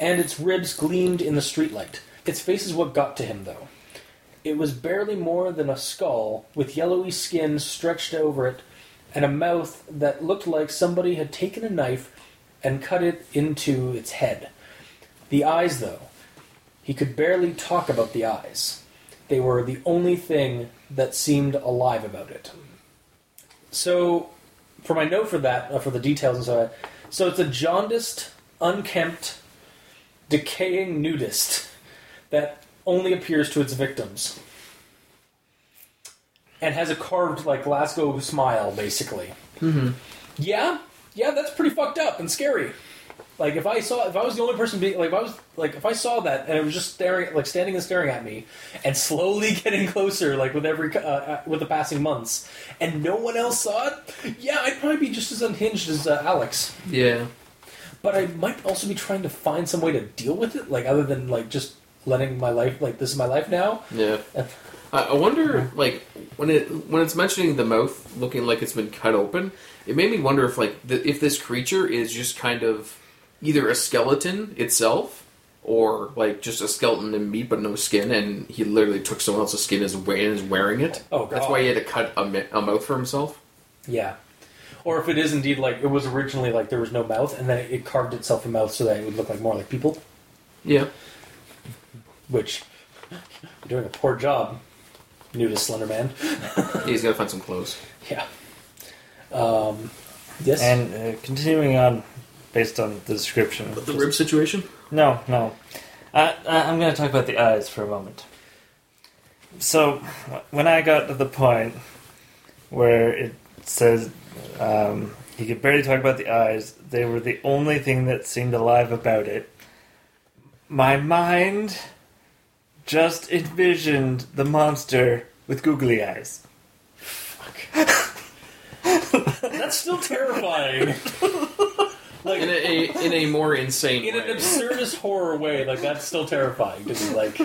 S1: and its ribs gleamed in the streetlight. Its face is what got to him, though. It was barely more than a skull, with yellowy skin stretched over it, and a mouth that looked like somebody had taken a knife and cut it into its head. The eyes, though, he could barely talk about the eyes. They were the only thing that seemed alive about it. So, for my note for that, uh, for the details and so on, so it's a jaundiced, unkempt, decaying nudist that only appears to its victims. And has a carved, like, Glasgow smile, basically.
S3: Mm-hmm.
S1: Yeah, yeah, that's pretty fucked up and scary. Like if I saw, if I was the only person being, like if I was, like if I saw that and it was just staring, like standing and staring at me, and slowly getting closer, like with every, uh, uh, with the passing months, and no one else saw it, yeah, I'd probably be just as unhinged as uh, Alex.
S3: Yeah.
S1: But I might also be trying to find some way to deal with it, like other than like just letting my life like this is my life now.
S3: Yeah. I wonder, like, when it when it's mentioning the mouth looking like it's been cut open, it made me wonder if, like, the, if this creature is just kind of either a skeleton itself, or like just a skeleton and meat but no skin, and he literally took someone else's skin as way and is wearing it.
S1: Oh, God.
S3: that's why he had to cut a, mi- a mouth for himself.
S1: Yeah. Or if it is indeed like it was originally like there was no mouth and then it carved itself a mouth so that it would look like more like people,
S3: Yeah.
S1: which you're doing a poor job, new to Slender Man.
S3: He's got to find some clothes.
S1: Yeah. Um, yes.
S2: And uh, continuing on, based on the description.
S3: The rib situation.
S2: No, no. Uh, uh, I'm going to talk about the eyes for a moment. So, when I got to the point where it says um, he could barely talk about the eyes, they were the only thing that seemed alive about it. My mind just envisioned the monster with googly eyes. Fuck.
S1: That's still terrifying. like
S3: In a, a in a more insane
S1: in an absurdist horror way, like that's still terrifying to me. Like,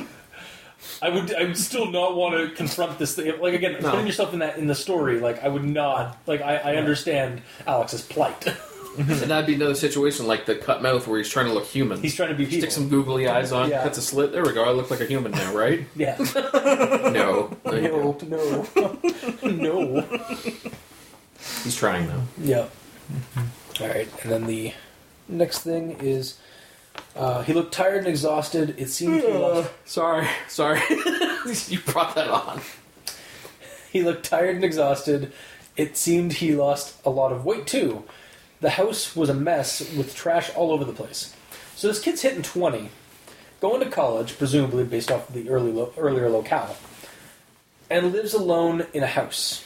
S1: I would, I would still not want to confront this thing. Like again,
S3: No.
S1: putting yourself in that in the story, like I would not. Like I, I understand Alex's plight.
S3: And that'd be another situation like the cut mouth where he's trying to look human.
S1: He's trying to be people.
S3: Stick some googly eyes on,
S1: Yeah.
S3: cuts a slit. There we go. I look like a human now, right?
S1: Yeah.
S3: no. You
S1: No.
S3: go.
S1: No. no.
S3: He's trying though.
S1: Yeah. All right, and then the next thing is uh, he looked tired and exhausted. It seemed he lost,
S3: Sorry, sorry. you brought that on.
S1: he looked tired and exhausted. It seemed he lost a lot of weight too. The house was a mess with trash all over the place. So this kid's hitting twenty, going to college, presumably based off of the early lo- earlier locale, and lives alone in a house.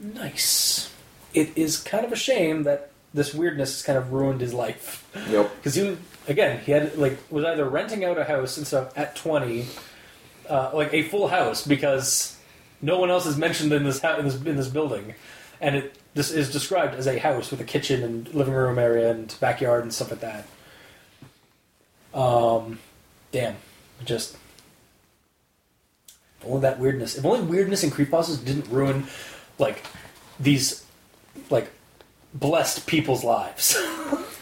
S1: Nice. It is kind of a shame that this weirdness has kind of ruined his life.
S3: Yep.
S1: because he was again he had like was either renting out a house and stuff at 20 uh, like a full house because no one else is mentioned in this, hou- in this in this building and it this is described as a house with a kitchen and living room area and backyard and stuff like that um damn just if only that weirdness if only weirdness and creepypastas didn't ruin like these like blessed people's lives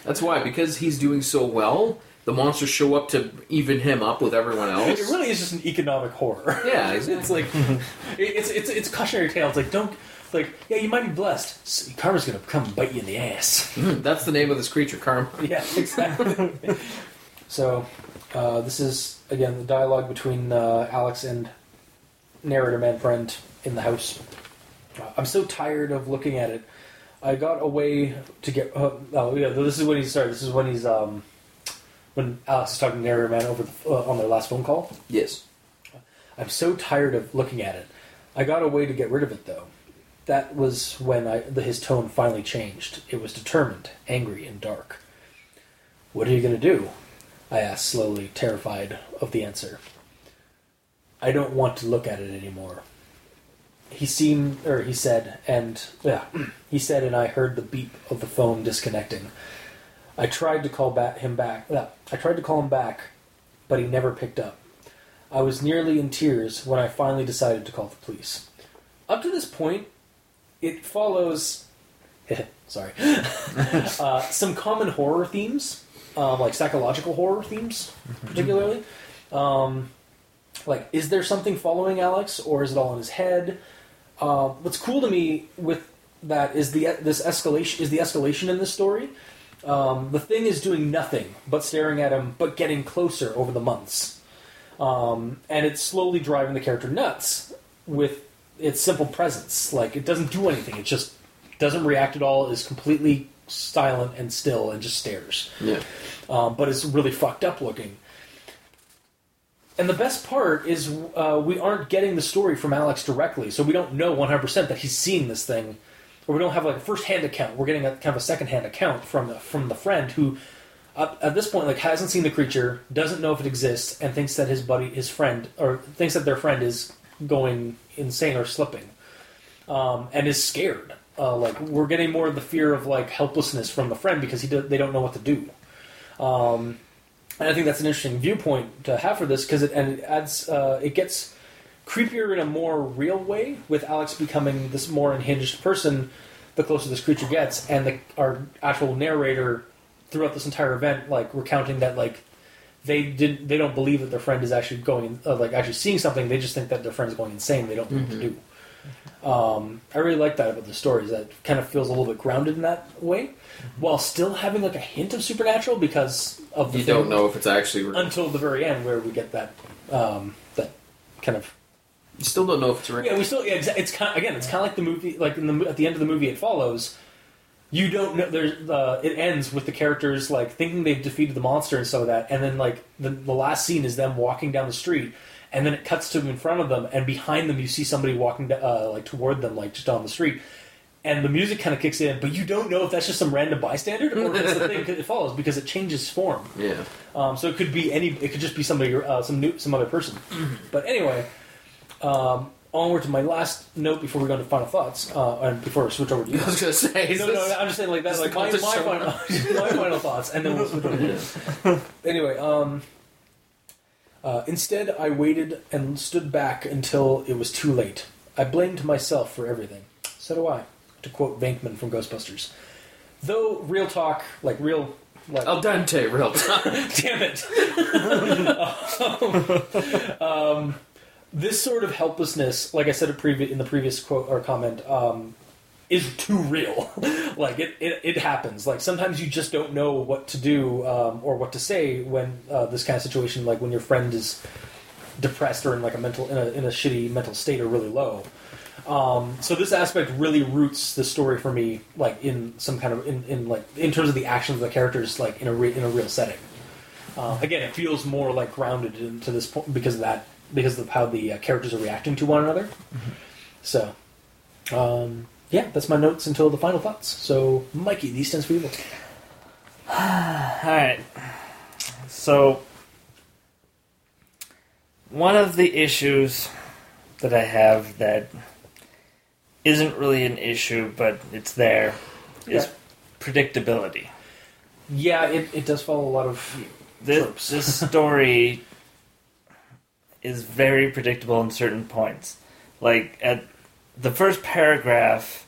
S3: That's why because he's doing so well, the monsters show up to even him up with everyone else.
S1: It really is just an economic horror.
S3: Yeah, exactly.
S1: it's like it's it's it's a cautionary tale. It's like don't like yeah, you might be blessed. Karma's gonna come and bite you in the ass.
S3: Mm, That's the name of this creature, Karma.
S1: yeah, exactly. so uh, this is again the dialogue between uh, Alex and narrator man friend in the house. Uh, I'm so tired of looking at it. I got away to get. Uh, oh yeah, this is when he's sorry. This is when he's um when Alex is talking to narrator man over the, uh, on their last phone call.
S3: Yes.
S1: I'm so tired of looking at it. I got a way to get rid of it, though. That was when I, his tone finally changed. It was determined, angry, and dark. What are you going to do? I asked slowly, terrified of the answer. I don't want to look at it anymore. He seemed, or he said, and yeah, he said, and I heard the beep of the phone disconnecting. I tried to call back him back. Yeah, I tried to call him back, but he never picked up. I was nearly in tears when I finally decided to call the police. Up to this point, it follows. sorry. uh, some common horror themes, um, like psychological horror themes, particularly. Um, like, is there something following Alex, or is it all in his head? Uh, what's cool to me with that is the this escalation is the escalation in this story. Um, the thing is doing nothing but staring at him, but getting closer over the months um, and it's slowly driving the character nuts with its simple presence. Like it doesn't do anything; it just doesn't react at all. Is completely silent and still, and just stares.
S3: Yeah.
S1: Um, but it's really fucked up looking. And the best part is uh, we aren't getting the story from Alex directly, so we don't know 100% that he's seeing this thing, or we don't have like a first-hand account. We're getting a kind of a second-hand account from the, from the friend who, at, at this point, like hasn't seen the creature, doesn't know if it exists, and thinks that his buddy, his friend, or thinks that their friend is going insane or slipping, um, and is scared. Uh, like we're getting more of the fear of like helplessness from the friend because he do, they don't know what to do. Um, and I think that's an interesting viewpoint to have for this because it and it adds uh, it gets creepier in a more real way with Alex becoming this more unhinged person the closer this creature gets, and the, our actual narrator throughout this entire event like recounting that like they didn't they don't believe that their friend is actually going uh, like actually seeing something. They just think that their friend's going insane. They don't know what to do. Um, i really like that about the stories that kind of feels a little bit grounded in that way while still having like a hint of supernatural because of the
S3: You don't know if it's actually real.
S1: until the very end where we get that um, that kind of
S3: You still don't know if it's real.
S1: yeah we still yeah exa- it's kind of, again it's kind of like the movie like in the at the end of the movie it follows you don't know there's uh, it ends with the characters like thinking they've defeated the monster and so that and then like the, the last scene is them walking down the street and then it cuts to in front of them and behind them you see somebody walking uh, like toward them like just on the street and the music kind of kicks in but you don't know if that's just some random bystander or if it's the thing it follows because it changes form
S3: Yeah.
S1: um, so it could be any. It could just be somebody, uh, some new, some other person. But anyway, um, onward to my last note before we go into final thoughts, uh, and before I switch over to you.
S3: I was gonna say.
S1: No, no, no, I'm just saying like that.
S3: is
S1: Like my, my, final, my final thoughts, and then we'll switch over to you. Anyway, um, uh, instead, I waited and stood back until it was too late. I blamed myself for everything. So do I, to quote Venkman from Ghostbusters. Though real talk, like real, like
S3: Al dente, real time.
S1: Damn it. um, this sort of helplessness, like I said previ- in the previous quote or comment, um, is too real. like it, it, it happens. Like sometimes you just don't know what to do um, or what to say when uh, this kind of situation, like when your friend is depressed or in like a mental in a, in a shitty mental state or really low. Um, so this aspect really roots the story for me, like in some kind of in, in like in terms of the actions of the characters, like in a re- in a real setting. Uh, again, it feels more like grounded into this point because of that, because of how the uh, characters are reacting to one another. So, um, yeah, that's my notes until the final thoughts. So, Mikey, these stands for evil.
S2: Alright. So, one of the issues that I have that isn't really an issue, but it's there, is
S1: Yeah.
S2: predictability.
S1: Yeah, it, it does follow a lot of
S2: This, this story is very predictable in certain points. Like, at the first paragraph,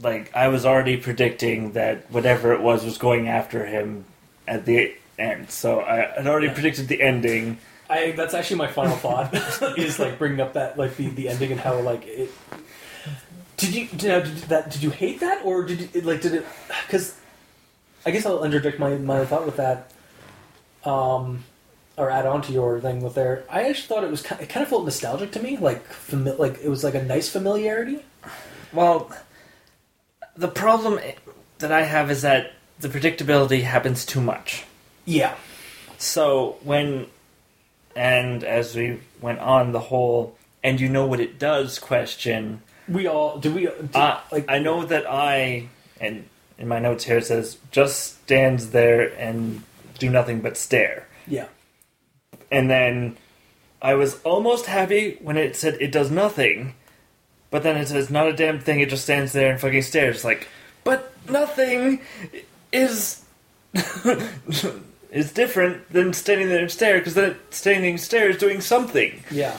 S2: like, I was already predicting that whatever it was was going after him at the end. So I had already
S1: Yeah.
S2: predicted the ending.
S1: I that's actually my final thought is like bringing up that like the, the ending and how like it. Did you did, uh, did that? Did you hate that or did you like did it? Because I guess I'll interject my my thought with that, um, or add on to your thing with there. I actually thought it was kind. of, It kind of felt nostalgic to me, like fami- like it was like a nice familiarity.
S2: Well, the problem that I have is that the predictability happens too much.
S1: Yeah,
S2: So when, and as we went on, the whole and you know what it does question.
S1: we all do. We do,
S2: Uh,
S1: like
S2: I know that I and in my notes here it says just stands there and do nothing but stare.
S1: yeah.
S2: And then I was almost happy when it said it does nothing, but then it says not a damn thing. It just stands there and fucking stares. Like, but nothing is is different than standing there and stare because that standing and stare is doing something.
S1: Yeah,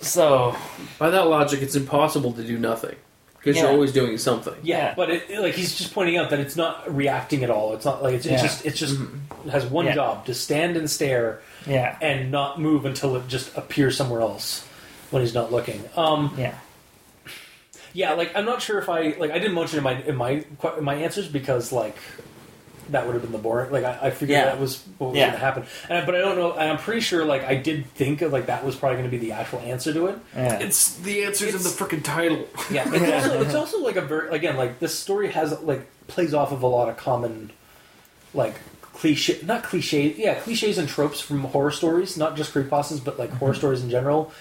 S2: So
S3: By that logic, it's impossible to do nothing because
S2: Yeah.
S3: you're always doing something.
S1: yeah,
S2: Yeah.
S1: but it, it- like he's just pointing out that it's not reacting at all. It's not like it's, it's just it's just mm-hmm. has one
S2: Yeah.
S1: job to stand and stare
S2: yeah,
S1: and not move until it just appears somewhere else when he's not looking. Um,
S2: yeah,
S1: yeah, like I'm not sure if I like I didn't mention in my in my in my answers because like that would have been the boring. Like I, I figured
S2: Yeah.
S1: that was what was
S2: Yeah.
S1: going to happen, and but I don't know. And I'm pretty sure like I did think of like that was probably going to be the actual answer to it.
S2: yeah.
S3: It's the answers in the freaking title.
S1: Yeah, it's also, it's also like a very again like this story has like plays off of a lot of common like cliche not cliche yeah cliches and tropes from horror stories not just creepypastas but like horror stories in general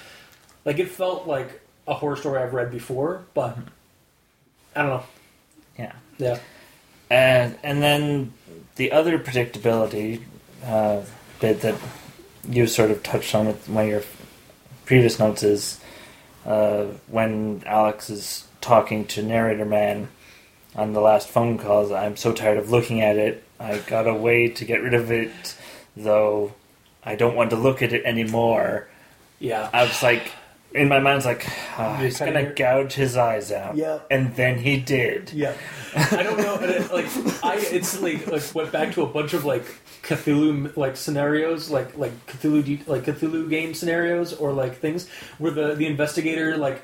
S1: like it felt like a horror story I've read before but I don't know
S2: yeah.
S1: yeah
S2: And and then the other predictability uh, bit that you sort of touched on with one of your previous notes is uh, when Alex is talking to narrator man on the last phone calls. I'm so tired of looking at it. I got a way to get rid of it. though I don't want to look at it anymore.
S1: Yeah.
S2: I was like, in my mind, I was like, ah,
S1: You're
S2: he's gonna
S1: here-
S2: gouge his eyes out.
S1: Yeah.
S2: And then he did.
S1: Yeah, I don't know. it, like, I instantly like like went back to a bunch of like Cthulhu like scenarios, like like Cthulhu like Cthulhu game scenarios, or like things where the the investigator like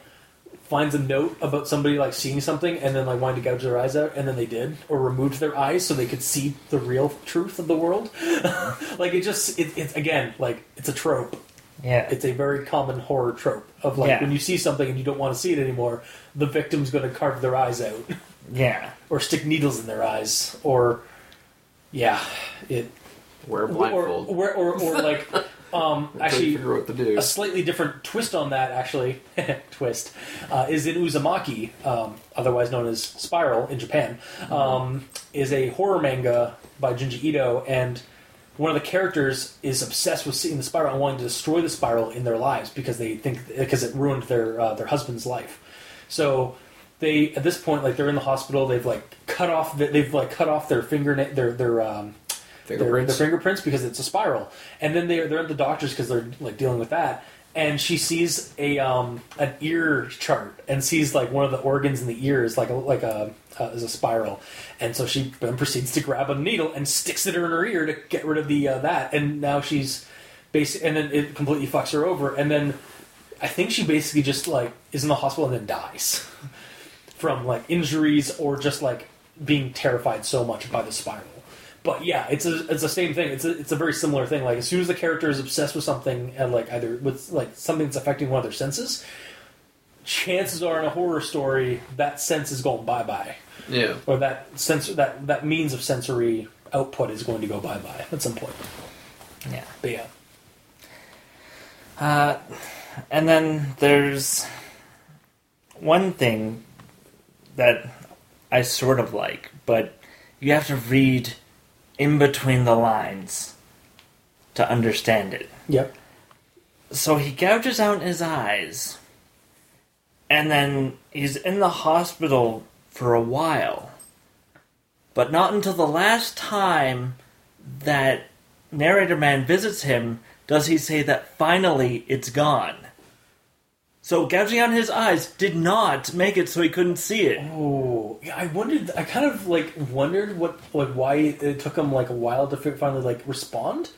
S1: finds a note about somebody like seeing something and then like wanting to gouge their eyes out, and then they did, or removed their eyes so they could see the real truth of the world. like it just it, it's again like it's a trope.
S2: Yeah.
S1: It's a very common horror trope of like
S2: Yeah.
S1: when you see something and you don't want to see it anymore, the victim's going to carve their eyes out
S2: yeah.
S1: or stick needles in their eyes, or yeah, it
S3: Wear a
S1: or
S3: blindfold.
S1: or, or, or like um, actually
S3: figure what to do.
S1: a slightly different twist on that actually twist uh, is in Uzumaki, um, otherwise known as Spiral in Japan, um, is a horror manga by Junji Ito, and one of the characters is obsessed with seeing the spiral and wanting to destroy the spiral in their lives because they think because it ruined their uh, their husband's life. So they at this point like they're in the hospital. They've like cut off the, they've like cut off their fingernail their their um, their,
S3: Fingerprints.
S1: fingerprints because it's a spiral. And then they're they're at the doctors because they're like dealing with that. And she sees a um, an ear chart and sees like one of the organs in the ear is like a like a uh, is a spiral. And so she then proceeds to grab a needle and sticks it in her ear to get rid of the uh, that. And now she's basic, and then it completely fucks her over. And then I think she basically just like is in the hospital and then dies from like injuries or just like being terrified so much by the spiral. But yeah, it's a, it's the same thing. It's a, it's a very similar thing. Like as soon as the character is obsessed with something and like either with like something that's affecting one of their senses, chances are in a horror story that sense is going bye bye,
S3: Yeah.
S1: or that sense that that means of sensory output is going to go bye bye at some point.
S2: Yeah.
S1: But yeah,
S2: Uh, and then there's one thing that I sort of like, but you have to read in between the lines to understand it.
S1: yep,
S2: So he gouges out his eyes, and then he's in the hospital for a while. But not until the last time that narrator man visits him does he say that finally it's gone. So gouging out his eyes did not make it so he couldn't see it.
S1: Oh, yeah. I wondered. I kind of like wondered what, like, why it took him like a while to finally like respond.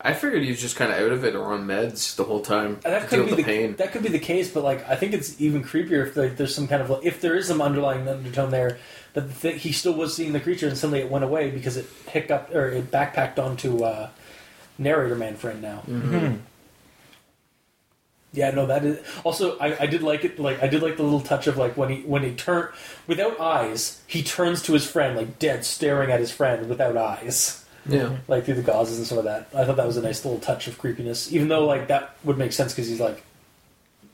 S3: I figured he was just kind of out of it or on meds the whole time
S1: And that
S3: to
S1: could
S3: deal
S1: be
S3: with
S1: the,
S3: the pain.
S1: that could be the case, but like I think it's even creepier if like, there's some kind of like, if there is some underlying undertone there that the th- he still was seeing the creature and suddenly it went away because it hiccuped or it backpacked onto uh, narrator man friend now.
S2: Hmm.
S1: Yeah, no, that is also I, I did like it. Like I did like the little touch of like when he when he turn without eyes, he turns to his friend like dead, staring at his friend without eyes,
S3: Yeah.
S1: like through the gauzes and some of that. I thought that was a nice little touch of creepiness, even though like that would make sense because he's like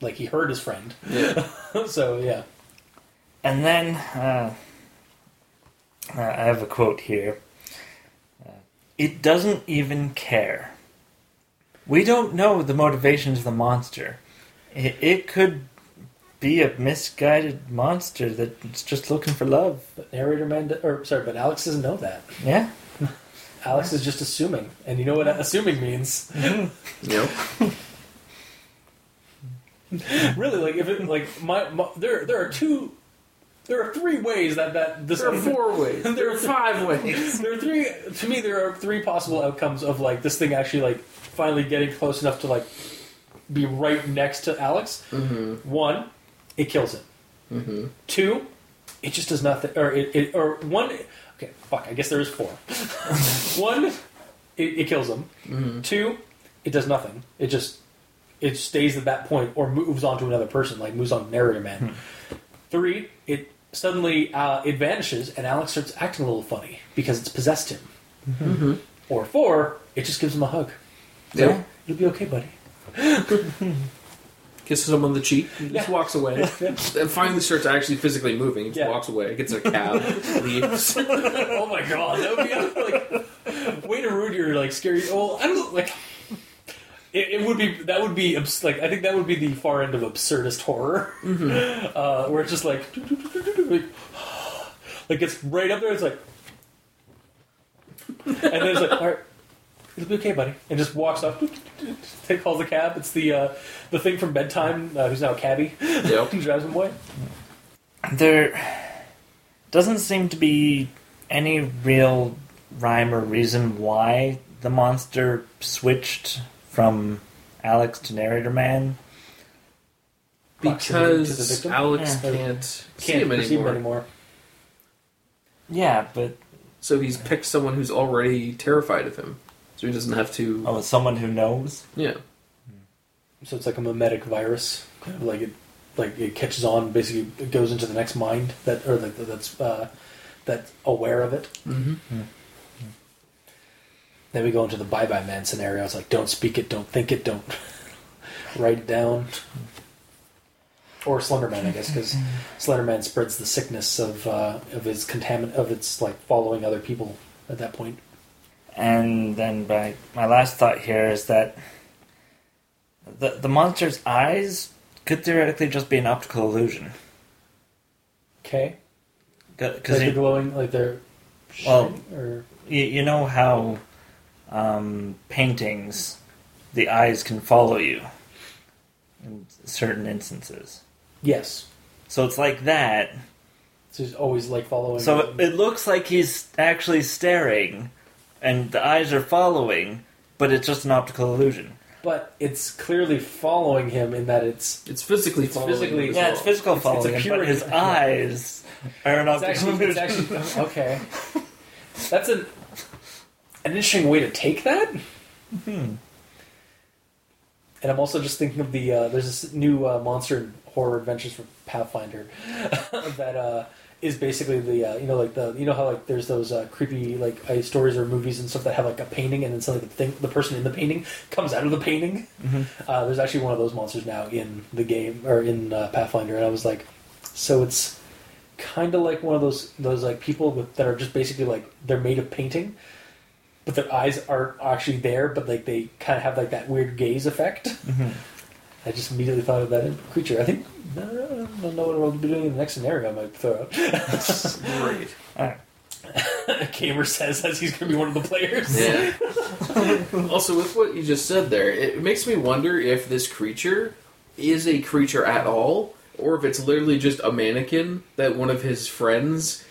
S1: like he heard his friend.
S3: Yeah.
S1: so yeah,
S2: And then uh, uh, I have a quote here. Uh, it doesn't even care. We don't know the motivations of the monster. It, it could be a misguided monster that's just looking for love.
S1: but narrator man, or sorry, but Alex doesn't know that.
S2: Yeah.
S1: Alex is just assuming, and you know what assuming means. Mm-hmm.
S3: Yep.
S1: really, like if it like my, my there there are two. There are three ways that, that this
S3: There are four ways. There are five ways.
S1: there are three to me there are three possible outcomes of like this thing actually like finally getting close enough to like be right next to alex
S3: Mm-hmm.
S1: one it kills him
S3: Mm-hmm.
S1: two it just does nothing or it, it or one okay fuck i guess there is four one it, it kills him
S3: Mm-hmm.
S1: two it does nothing it just it stays at that point or moves on to another person like moves on to narrator man three it suddenly uh, it vanishes and alex starts acting a little funny because it's possessed him
S3: Mm-hmm.
S1: or four, it just gives him a hug.
S3: Yeah.
S1: You'll be okay, buddy.
S3: Kisses him on the cheek. and Just
S1: Yeah.
S3: walks away. And finally starts actually physically moving. He just
S1: Yeah.
S3: walks away. Gets a cab. leaves.
S1: oh my god, that would be like way to ruin your like scary. Well, I don't like. It, it would be that would be like I think that would be the far end of absurdist horror, uh, where it's just like like, like it's right up there. It's like, and then it's like, all right, It'll be okay, buddy. And just walks up, take calls a cab. It's the uh, the thing from bedtime, uh, who's now a cabbie.
S3: Yep.
S1: he drives him away.
S2: There doesn't seem to be any real rhyme or reason why the monster switched from Alex to Narrator Man.
S1: Proximity to the
S3: Because
S1: victim?
S3: Alex
S2: Yeah.
S3: can't, see
S1: Can't
S3: him
S1: perceive him
S3: anymore.
S1: anymore.
S2: Yeah, but
S3: So he's picked someone who's already terrified of him. So he doesn't have to.
S2: oh, it's someone who knows.
S3: Yeah.
S1: So it's like a mimetic virus, kind of like it, like it catches on. Basically, it goes into the next mind that, or like that's uh, that's aware of it.
S3: Mm-hmm.
S1: Then we go into the bye bye man scenario. It's like don't speak it, don't think it, don't write it down. Or Slenderman, I guess, because Slenderman spreads the sickness of uh, of his contamin of its like following other people at that point.
S2: And then my my last thought here is that the the monster's eyes could theoretically just be an optical illusion.
S1: Okay,
S2: Because
S1: like they're glowing, like they're
S2: Well-
S1: or
S2: you, you know how um, paintings, the eyes can follow you in certain instances.
S1: yes,
S2: So it's like that.
S1: so he's always like following.
S2: So it, it looks like he's actually staring, and the eyes are following, but it's just an optical illusion.
S1: but it's clearly following him in that it's
S3: It's physically
S1: It's
S3: following
S1: physically-
S3: him
S2: Yeah, it's physical
S1: It's- it's a
S2: him,
S1: pure-
S2: but his eyes are an optical
S1: actually, it's
S2: illusion.
S1: actually okay. That's an an interesting way to take that.
S2: Hmm.
S1: And I'm also just thinking of the uh, there's this new uh, monster and horror adventures for Pathfinder that uh, is basically the uh, you know like the you know how like there's those uh, creepy like uh, stories or movies and stuff that have like a painting and then suddenly the thing the person in the painting comes out of the painting.
S2: Mhm.
S1: Uh, there's actually one of those monsters now in the game or in uh, Pathfinder, and I was like, so it's kind of like one of those those like people with, that are just basically like they're made of painting, but their eyes aren't actually there, but like they kind of have like that weird gaze effect.
S2: Mhm.
S1: I just immediately thought of that creature. I think I don't know what I'll be doing in the next scenario. I might throw out.
S3: Great.
S2: Alright.
S1: Gamer says as he's going to be one of the players.
S3: Yeah. also, with what you just said there, it makes me wonder if this creature is a creature at all, or if it's literally just a mannequin that one of his friends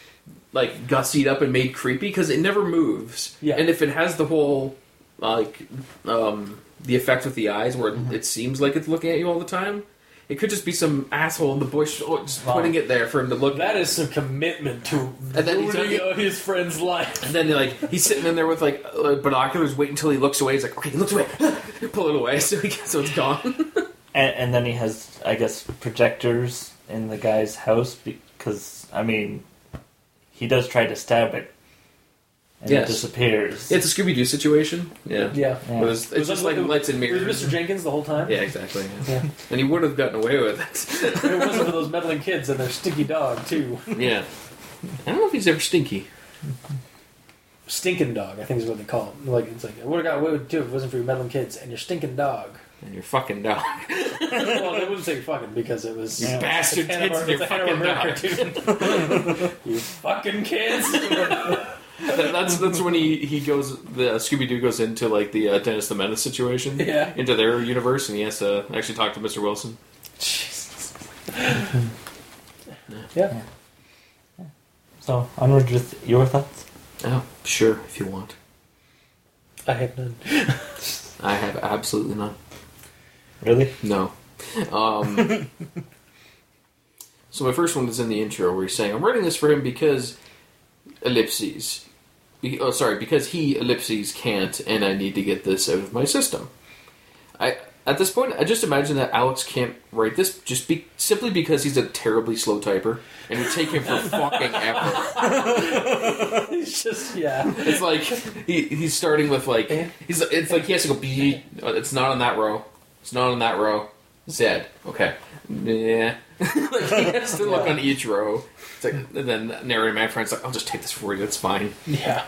S3: like gussied up and made creepy because it never moves.
S1: Yeah.
S3: And if it has the whole like um, the effect with the eyes where
S1: Mm-hmm.
S3: it seems like it's looking at you all the time. It could just be some asshole in the bush oh, just
S2: Wow.
S3: putting it there for him to look
S1: That is some commitment to
S3: And then he's
S1: ruining his friend's life.
S3: And then like he's sitting in there with like uh, binoculars, wait until he looks away. He's like, okay, he looks away, pull it away, so he so it's gone.
S2: And, and then he has, I guess, projectors in the guy's house because, I mean, he does try to stab it. And
S3: Yes.
S2: it disappears.
S3: it's a Scooby Doo situation. Yeah,
S1: Yeah.
S2: Yeah.
S3: It was, it's
S1: Was
S3: just
S1: that-
S3: like lights and
S1: It was
S3: mirrors.
S1: Mr. Jenkins the whole time.
S3: Yeah, exactly. yeah.
S1: Yeah.
S3: And he would have gotten away with it.
S1: If it wasn't for those meddling kids and their sticky dog too.
S3: yeah. I don't know if he's ever stinky.
S1: Stinking dog, I think is what they call him. Like it's like I would have got away with too if it wasn't for your meddling kids and your stinking dog.
S3: And your fucking dog.
S1: well, they wouldn't say fucking because it was
S2: Yeah.
S3: Bastard
S1: it's a
S3: kids and your
S1: it's a Hanna-Barbera
S3: fucking
S1: cartoon. you fucking kids.
S3: That- that's that's when he, he goes the Scooby Doo goes into like the uh, Dennis the Menace situation
S1: Yeah.
S3: into their universe and he has to actually talk to Mr. Wilson.
S1: Jesus. yeah.
S2: so, onward with your thoughts?
S3: Oh, sure, if you want.
S1: I have none.
S3: I have absolutely none.
S2: Really?
S3: No. Um, so my first one is in the intro where he's saying, I'm writing this for him because ellipses. Be- oh, sorry, because he ellipses can't, and I need to get this out of my system. I at this point, I just imagine that Alex can't write this just be, simply because he's a terribly slow typer, and it would take him for fucking ever.
S1: It's just yeah.
S3: It's like he, he's starting with like he's it's like he has to go B. uh, It's not on that row. It's not on that row. Z. Okay. Yeah. like he has to look on each row. It's like, and then narrator my friend's like, I'll just take this for you. That's fine.
S1: Yeah.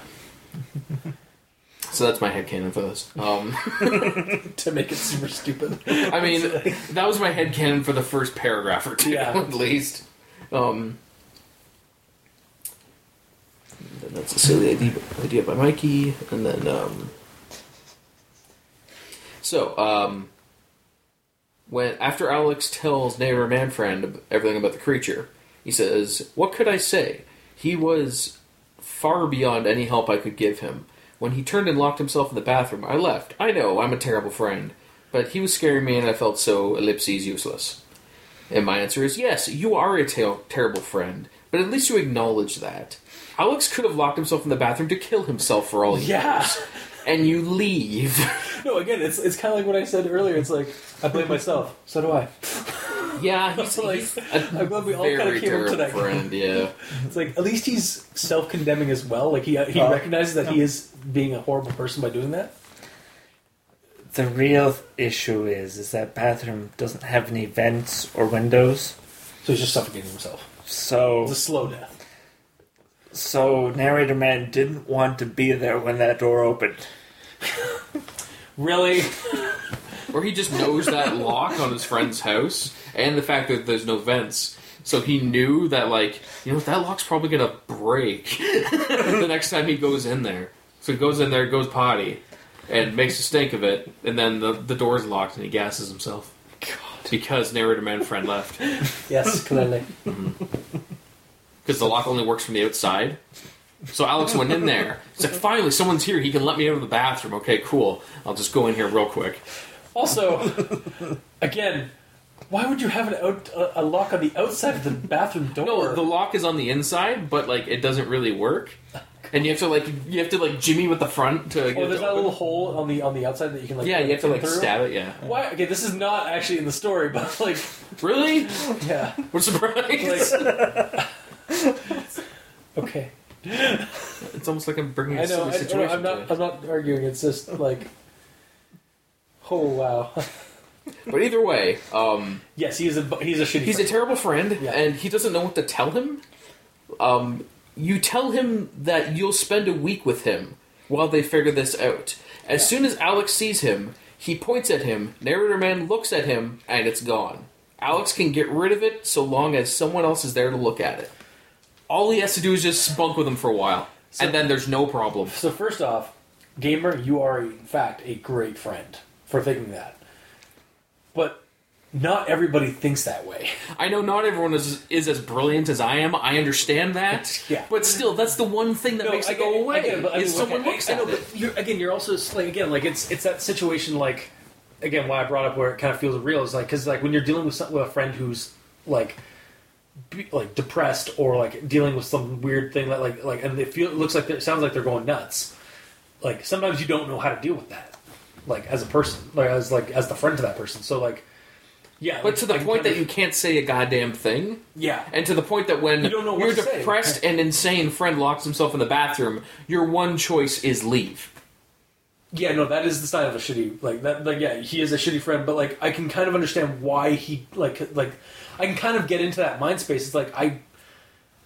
S3: So that's my headcanon for this. Um,
S1: To make it super stupid.
S3: I mean, that was my headcanon for the first paragraph or two,
S1: Yeah.
S3: at least. Um, then that's a silly idea, idea by Mikey, and then um, So, um, when after Alex tells neighbor man friend everything about the creature, he says, "What could I say? He was far beyond any help I could give him. When he turned and locked himself in the bathroom, I left. I know I'm a terrible friend, but he was scaring me, and I felt so ellipses useless." And my answer is yes, you are a ter- terrible friend, but at least you acknowledge that. Alex could have locked himself in the bathroom to kill himself for all he
S1: Yeah.
S3: knows. And you leave.
S1: No, again, it's it's kind of like what I said earlier. It's like I blame myself. So do I.
S3: Yeah, he's,
S1: Like,
S3: he's
S1: I'm glad we all kind of came up to that.
S3: friend. Yeah,
S1: It's like at least he's self-condemning as well. Like he he
S2: Uh,
S1: recognizes that he is being a horrible person by doing that.
S2: The real issue is is that bathroom doesn't have any vents or windows.
S1: So he's just suffocating himself.
S2: So
S1: It's a slow death.
S2: so narrator man didn't want to be there when that door opened.
S1: Really?
S3: or he just knows that lock on his friend's house, and the fact that there's no vents. So he knew that, like, you know, that lock's probably gonna break the next time he goes in there. So he goes in there, goes potty, and makes a stink of it, and then the the door's locked, and he gasses himself God. because narrator man friend left.
S1: Yes, clearly. Mm-hmm.
S3: because the lock only works from the outside. So Alex went in there. He's like, finally, someone's here. He can let me out of the bathroom. Okay, cool. I'll just go in here real quick.
S1: Also, again, why would you have an out, a, a lock on the outside of the bathroom door?
S3: No, the lock is on the inside, but like it doesn't really work. And you have to like you have to like jimmy with the front to. Get
S1: oh,
S3: it
S1: there's
S3: to
S1: that
S3: open.
S1: little hole on the on the outside that you can like.
S3: Yeah, you have to like
S1: through.
S3: stab it. Yeah.
S1: Why? Okay, this is not actually in the story, but like,
S3: Really?
S1: yeah,
S3: We're surprised.
S1: like. okay,
S3: it's almost like I'm bringing a
S1: I know.
S3: silly
S1: I,
S3: situation.
S1: I'm not. I'm not arguing. It's just like. Oh wow!
S3: But either way, um,
S1: yes, he's a he's a shitty.
S3: he's a terrible friend,
S1: Yeah.
S3: and he doesn't know what to tell him. Um, you tell him that you'll spend a week with him while they figure this out. As soon as Alex sees him, he points at him. Narrator man looks at him, and it's gone. Alex can get rid of it so long as someone else is there to look at it. All he has to do is just spunk with him for a while,
S1: So-
S3: and then there's no problem.
S1: So first off, gamer, you are in fact a great friend for thinking that, but not everybody thinks that way.
S3: I know not everyone is is as brilliant as I am. I understand that.
S1: Yeah.
S3: But still, that's the one thing that makes
S1: I
S3: it go away.
S1: it, but I
S3: is
S1: mean,
S3: someone
S1: okay,
S3: looks
S1: I
S3: at
S1: know,
S3: it.
S1: but you're, again, you're also like again, like it's it's that situation like again why I brought up where it kind of feels real is like because like when you're dealing with some, with a friend who's like be, like depressed or like dealing with some weird thing that like like and it feel it looks like they're- it sounds like they're going nuts. Like sometimes you don't know how to deal with that, like as a person, like as like as the friend to that person. So like. Yeah,
S3: But to the point that you can't say a goddamn thing,
S1: yeah,
S3: and to the point that when
S1: You don't know
S3: your
S1: to say.
S3: depressed and insane friend locks himself in the bathroom, your one choice is leave.
S1: Yeah, no, that is the side of a shitty like that. Like, yeah, he is a shitty friend, but like I can kind of understand why he like like I can kind of get into that mind space. It's like I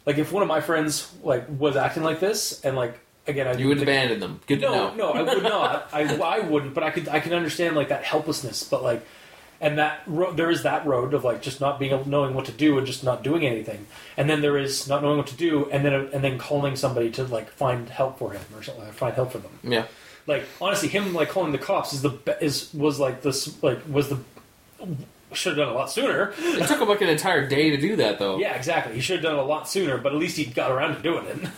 S1: like if one of my friends like was acting like this, and like again, I
S3: You would abandon them. Good to
S1: no,
S3: know.
S1: no, I would not. I, I wouldn't, but I could I can understand like that helplessness, but like. And that ro- there is that road of like just not being able, knowing what to do and just not doing anything, and then there is not knowing what to do, and then and then calling somebody to like find help for him or something, find help for them
S3: Yeah.
S1: like honestly him like calling the cops is the be- is was like this like was the should have done a lot sooner
S3: It took him like an entire day to do that, though.
S1: yeah exactly he should have done it a lot sooner but at least he got around to doing it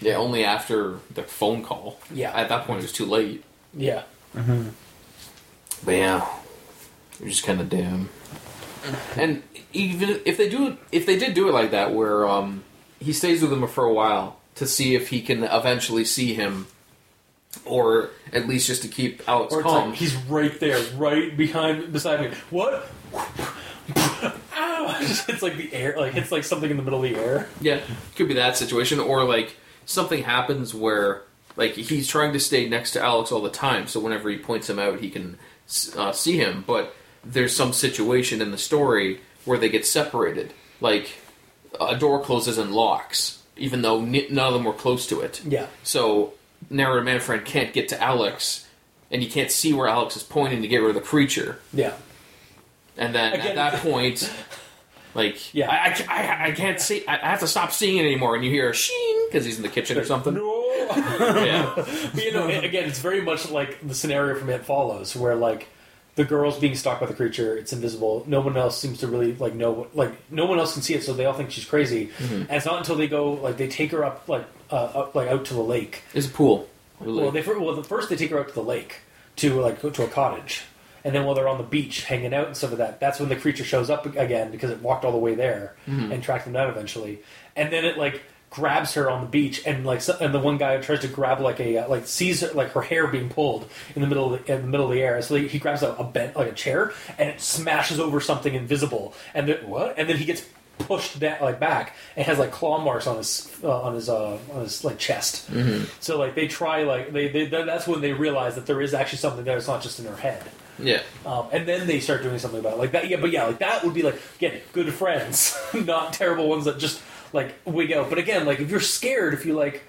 S3: Yeah, only after the phone call.
S1: Yeah.
S3: At that point, it was too late.
S1: yeah
S3: But yeah, you're just kind of damn. And even if they do, if they did do it like that, where um, he stays with him for a while to see if he can eventually see him, or at least just to keep Alex
S1: or
S3: calm.
S1: like he's right there right behind beside me what Ow! it's like the air like it's like something in the middle of the air
S3: Yeah, could be that situation, or like something happens where like he's trying to stay next to Alex all the time, so whenever he points him out, he can uh, see him. But there's some situation in the story where they get separated, like a door closes and locks, even though n- none of them were close to it.
S1: yeah
S3: So narrator man friend can't get to Alex, and you can't see where Alex is pointing to get rid of the creature.
S1: yeah
S3: And then
S1: Again-
S3: at that point, like,
S1: Yeah.
S3: I, I, I, I can't see, I, I have to stop seeing it anymore. And you hear a sheen because he's in the kitchen or something.
S1: no
S3: yeah.
S1: But, you know, again, it's very much like the scenario from It Follows, where like the girl's being stalked by the creature. It's invisible. No one else seems to really like know. Like no one else can see it, so they all think she's crazy. And it's not until they go like they take her up like uh, up, like out to the lake.
S3: It's a pool.
S1: Well, they well, the first they take her out to the lake to like go to a cottage, and then while they're on the beach hanging out and stuff like that, that's when the creature shows up again because it walked all the way there and tracked them down eventually, and then it like grabs her on the beach and like and the one guy tries to grab like a uh, like sees her, like her hair being pulled in the middle of the, in the middle of the air. So he, grabs a, a bent like a chair and it smashes over something invisible. And then what? And then he gets pushed da- like back and has like claw marks on his uh, on his uh, on his like chest. So like they try like they, they that's when they realize that there is actually something there. It's not just in her head.
S3: Yeah.
S1: Um, and then they start doing something about it. like that. Yeah, but yeah, like that would be like again good friends, not terrible ones that just like wig out. But again, like if you're scared, if you like,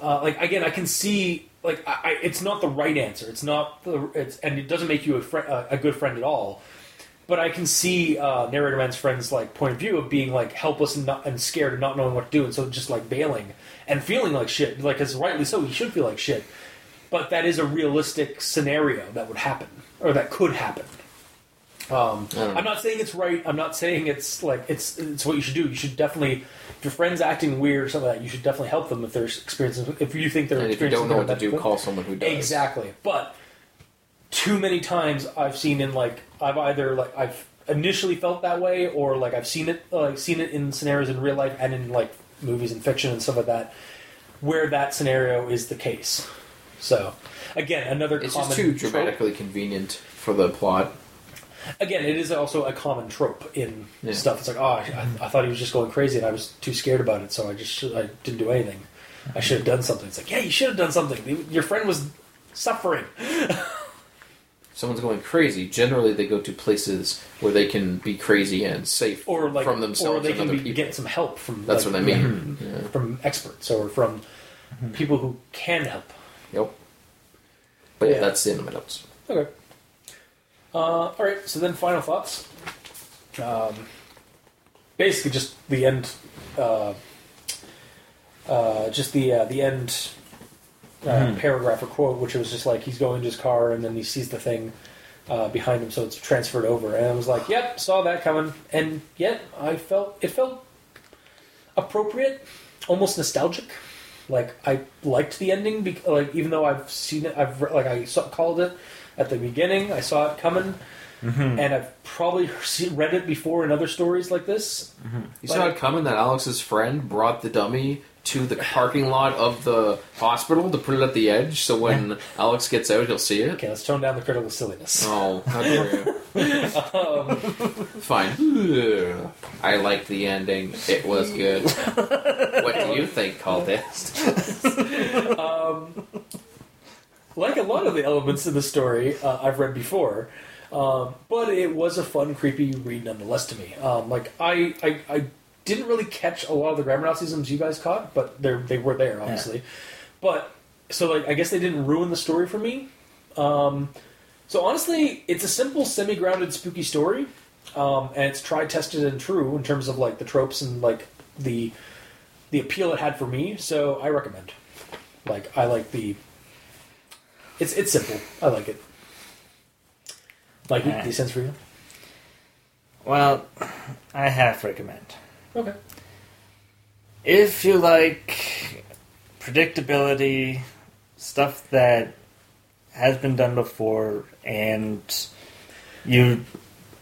S1: uh, like again, I can see like I, I, it's not the right answer. It's not the it's and it doesn't make you a fri uh, a good friend at all. But I can see uh, narrator man's friend's like point of view of being like helpless and not and scared and not knowing what to do, and so just like bailing and feeling like shit. Like as rightly so, he should feel like shit. But that is a realistic scenario that would happen or that could happen. Um,
S3: I don't know.
S1: I'm not saying it's right. I'm not saying it's like it's it's what you should do. You should definitely, if your friend's acting weird or something like that, you should definitely help them if they're experiencing. If you think they're
S3: And if you
S1: experiencing
S3: don't know what to do, call someone who does.
S1: Exactly. But too many times I've seen in like I've either like I've initially felt that way or like I've seen it like seen it in scenarios in real life and in like movies and fiction and stuff like that where that scenario is the case. So again, another
S3: It's
S1: common
S3: just too
S1: trope.
S3: dramatically convenient for the plot.
S1: Again, it is also a common trope in
S3: Yeah.
S1: stuff. It's like, oh, I, I thought he was just going crazy, and I was too scared about it, so I just I didn't do anything. I should have done something. It's like, yeah, you should have done something. Your friend was suffering.
S3: Someone's going crazy. Generally, they go to places where they can be crazy and safe
S1: or like
S3: from themselves
S1: or they
S3: and
S1: can
S3: other
S1: be,
S3: people.
S1: get some help from
S3: That's
S1: like,
S3: what I mean. Yeah.
S1: from experts or from mm-hmm. people who can help
S3: Yep. But yeah,
S1: Yeah.
S3: that's the end of my notes.
S1: okay uh, all right so then final thoughts um, basically just the end uh, uh, just the uh, the end uh, paragraph or quote which was just like he's going to his car and then he sees the thing uh, behind him so it's transferred over and I was like yep saw that coming and yet I felt it felt appropriate, almost nostalgic. Like I liked the ending, bec- like even though I've seen it, I've re- like I saw, called it at the beginning. I saw it coming, mm-hmm. and I've probably see, read it before in other stories like this. Mm-hmm.
S3: You saw it coming that Alex's friend brought the dummy to the parking lot of the hospital to put it at the edge, so when Alex gets out, he'll see it.
S1: Okay, let's tone down the critical silliness.
S3: Oh, how dare you? Fine. I like the ending. It was good. what do you think, Cultist?
S1: Like a lot of the elements in the story, uh, I've read before. Um, but it was a fun, creepy read nonetheless to me. Um, like I, I, I didn't really catch a lot of the grammar Nazisms you guys caught, but they they were there obviously. But so like I guess they didn't ruin the story for me. Um, so honestly, it's a simple, semi-grounded, spooky story, um, and it's tried, tested, and true in terms of like the tropes and like the the appeal it had for me. So I recommend. Like I like the. It's it's simple. I like it. Like
S2: Yeah.
S1: the sense for you.
S2: Well, I half recommend.
S1: Okay.
S2: If you like predictability, stuff that has been done before, and you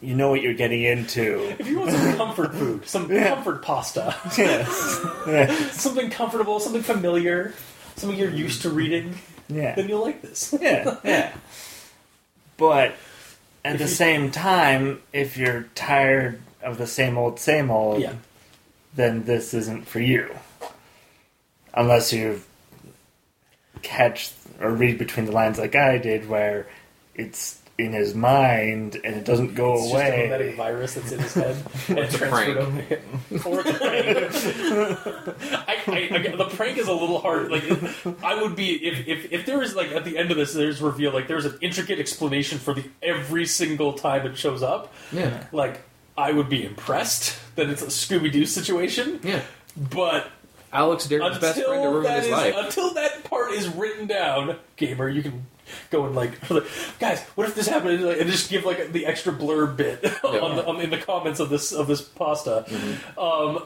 S2: you know what you're getting into.
S1: If you want some comfort food, some
S2: Yeah.
S1: comfort pasta,
S2: yes. Yeah.
S1: something comfortable, something familiar, something you're used to reading,
S2: Yeah.
S1: then you'll like this.
S2: Yeah. Yeah. But at
S1: If
S2: the
S1: you-
S2: same time, if you're tired of the same old, same old,
S1: Yeah.
S2: Then this isn't for you. Unless you catch or read between the lines like I did, where it's in his mind and it doesn't go
S1: It's just a
S2: away.
S1: mimetic virus that's in his head and
S3: It's a
S1: transferred
S3: prank.
S1: over him. Or it's a prank. I, I, I, the prank is a little hard. Like, I would be if, if if there was like at the end of this, there's reveal like there's an intricate explanation for the every single time it shows up.
S3: Yeah.
S1: Like, I would be impressed that it's a Scooby Doo situation.
S3: Yeah.
S1: But
S3: Alex Darren's best friend to
S1: until
S3: ruin
S1: that
S3: his
S1: is
S3: life.
S1: until that part is written down, gamer, you can go and like, guys, what if this happened? Like, and just give like the extra blurb bit on the, on, in the comments of this of this pasta.
S3: Mm-hmm.
S1: Um,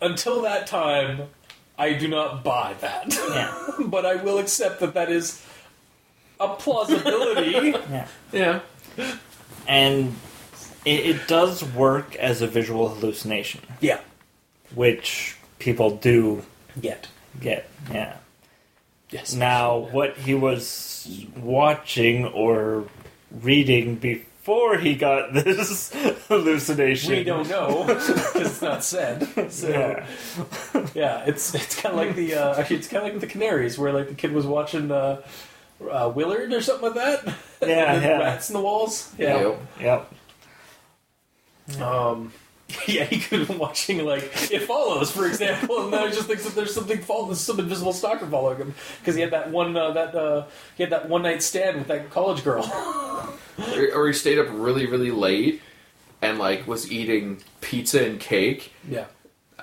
S1: until that time, I do not buy that,
S2: Yeah.
S1: but I will accept that that is a plausibility.
S2: Yeah.
S3: yeah.
S2: And it, it does work as a visual hallucination,
S1: yeah,
S2: which people do
S1: get.
S2: get. Yeah.
S1: yes.
S2: Now, what he was watching or reading before he got this hallucination.
S1: we don't know because it's not said. So.
S2: Yeah.
S1: Yeah, it's it's kind of like the uh, actually it's kind of like the Canaries, where like the kid was watching uh, uh, Willard or something like that.
S2: Yeah,
S1: With
S2: yeah.
S1: rats in the walls. Yeah,
S3: Yep.
S2: Yep.
S1: Um, yeah, he could have been watching like It Follows, for example, and now he just thinks that there's something following, some invisible stalker following him because he had that one uh, that uh, he had that one night stand with that college girl.
S3: Or, or he stayed up really, really late and like was eating pizza and cake
S1: yeah,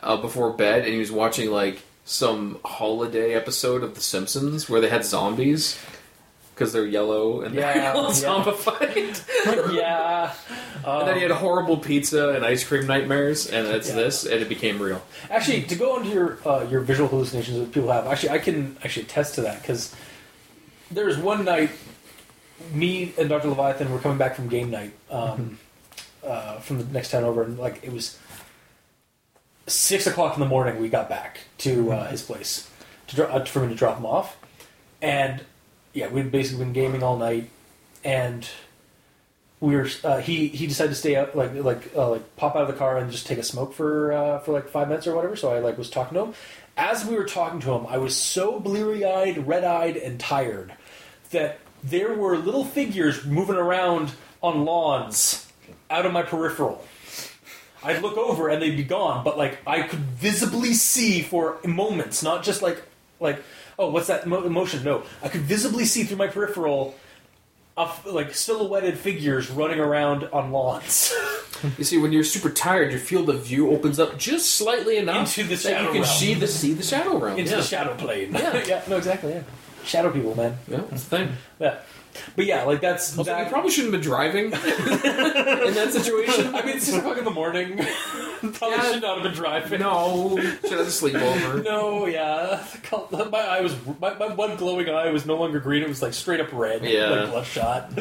S3: uh, before bed, and he was watching like some holiday episode of The Simpsons where they had zombies because they're yellow and
S1: Yeah,
S3: they're all
S1: yeah.
S3: zombified.
S1: yeah. Um,
S3: and then he had horrible pizza and ice cream nightmares, and it's
S1: Yeah.
S3: this, and it became real.
S1: Actually, to go into your uh, your visual hallucinations that people have, actually, I can actually attest to that because there was one night, me and Dr. Leviathan were coming back from game night um, uh, from the next town over, and like it was six o'clock in the morning. We got back to uh, his place to dro- uh, for me to drop him off, and yeah, we'd basically been gaming all night, and we were uh, he he decided to stay out like like uh, like pop out of the car and just take a smoke for uh, for like five minutes or whatever. So I like was talking to him. As we were talking to him, I was so bleary eyed, red eyed, and tired that there were little figures moving around on lawns out of my peripheral. I'd look over and they'd be gone, but like I could visibly see for moments, not just like like oh what's that mo- emotion? No, I could visibly see through my peripheral, of like silhouetted figures running around on lawns
S3: You see, when you're super tired, your field of view opens up just slightly enough
S1: Into the
S3: that
S1: shadow
S3: you can
S1: realm.
S3: see the see the shadow realm.
S1: into
S3: yeah.
S1: the shadow plane.
S3: Yeah.
S1: yeah, no, exactly. Yeah, shadow people, man.
S3: yeah, that's the thing.
S1: Yeah, but yeah, like that's
S3: Also,
S1: that.
S3: you probably shouldn't have been driving in that situation.
S1: I mean, it's six o'clock in the morning. Probably
S3: Yeah.
S1: should not have been driving.
S3: No, should have a sleepover.
S1: No, yeah. My eye was my, my one glowing eye was no longer green. It was like straight up red,
S3: Yeah.
S1: like bloodshot.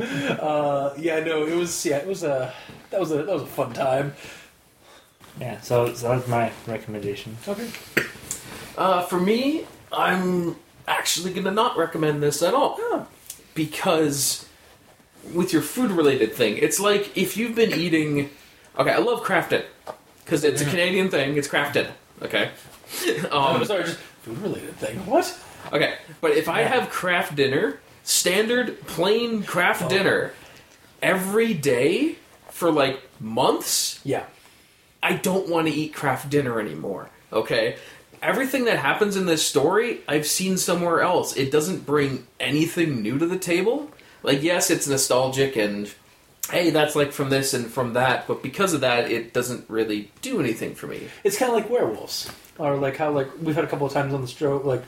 S1: uh, yeah, no, it was. Yeah, it was a. That was a that was a fun time.
S2: Yeah, so, so that's my recommendation.
S1: Okay.
S3: Uh, for me, I'm actually going to not recommend this at all because with your food related thing, it's like if you've been eating. Okay, I love Crafted because it's a Canadian thing. It's Crafted. Okay.
S1: I'm
S3: Um,
S1: sorry, just food related thing. What?
S3: okay, but if I have Kraft Dinner, standard plain Kraft
S1: Oh.
S3: dinner, every day for like months,
S1: Yeah.
S3: I don't want to eat Kraft Dinner anymore. Okay? Everything that happens in this story, I've seen somewhere else. It doesn't bring anything new to the table. Like, yes, it's nostalgic and, hey, that's like from this and from that, but because of that, it doesn't really do anything for me.
S1: It's kind of like werewolves, or like how like we've had a couple of times on the stroke, like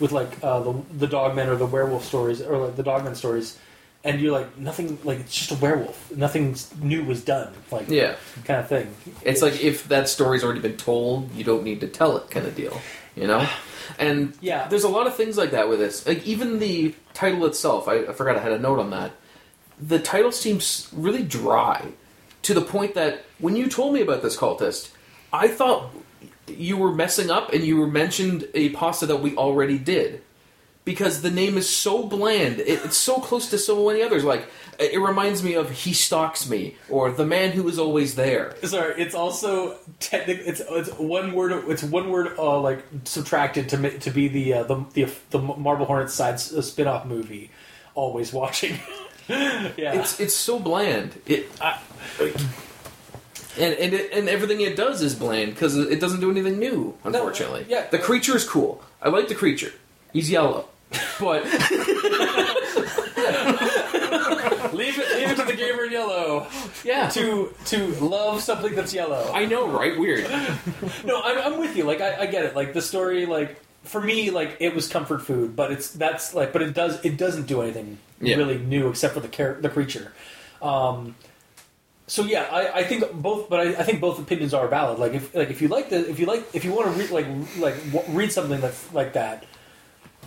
S1: with like uh, the the dogmen or the werewolf stories, or like the dogman stories, and you're like nothing, like it's just a werewolf. Nothing new was done, like
S3: Yeah.
S1: kind of thing.
S3: It's like if that story's already been told, you don't need to tell it, kind of deal. You know? And
S1: Yeah.
S3: there's a lot of things like that with this. Like even the title itself, I, I forgot I had a note on that. The title seems really dry, to the point that when you told me about this cultist, I thought you were messing up and you were mentioned a pasta that we already did. Because the name is so bland, it, it's so close to so many others. Like it reminds me of "He Stalks Me" or "The Man Who Is Always There."
S1: Sorry, it's also technic. It's it's one word. It's one word uh, like subtracted to to be the uh, the, the the Marble Hornets side s- uh, spin-off movie. Always watching. yeah,
S3: It's it's so bland. It I, and and it, and everything it does is bland because it doesn't do anything new. Unfortunately,
S1: yeah.
S3: The creature is cool. I like the creature. He's yellow, but
S1: leave it, leave it to the gamer in yellow
S3: Yeah.
S1: to to love something that's yellow.
S3: I know, right? Weird.
S1: No, I'm, I'm with you. Like, I, I get it. Like the story, like for me, like it was comfort food, but it's that's like, but it does it doesn't do anything
S3: Yeah.
S1: really new except for the char- the creature. Um, so yeah, I, I think both, but I, I think both opinions are valid. Like if like if you like the if you like if you want to read like like w- read something that's like that.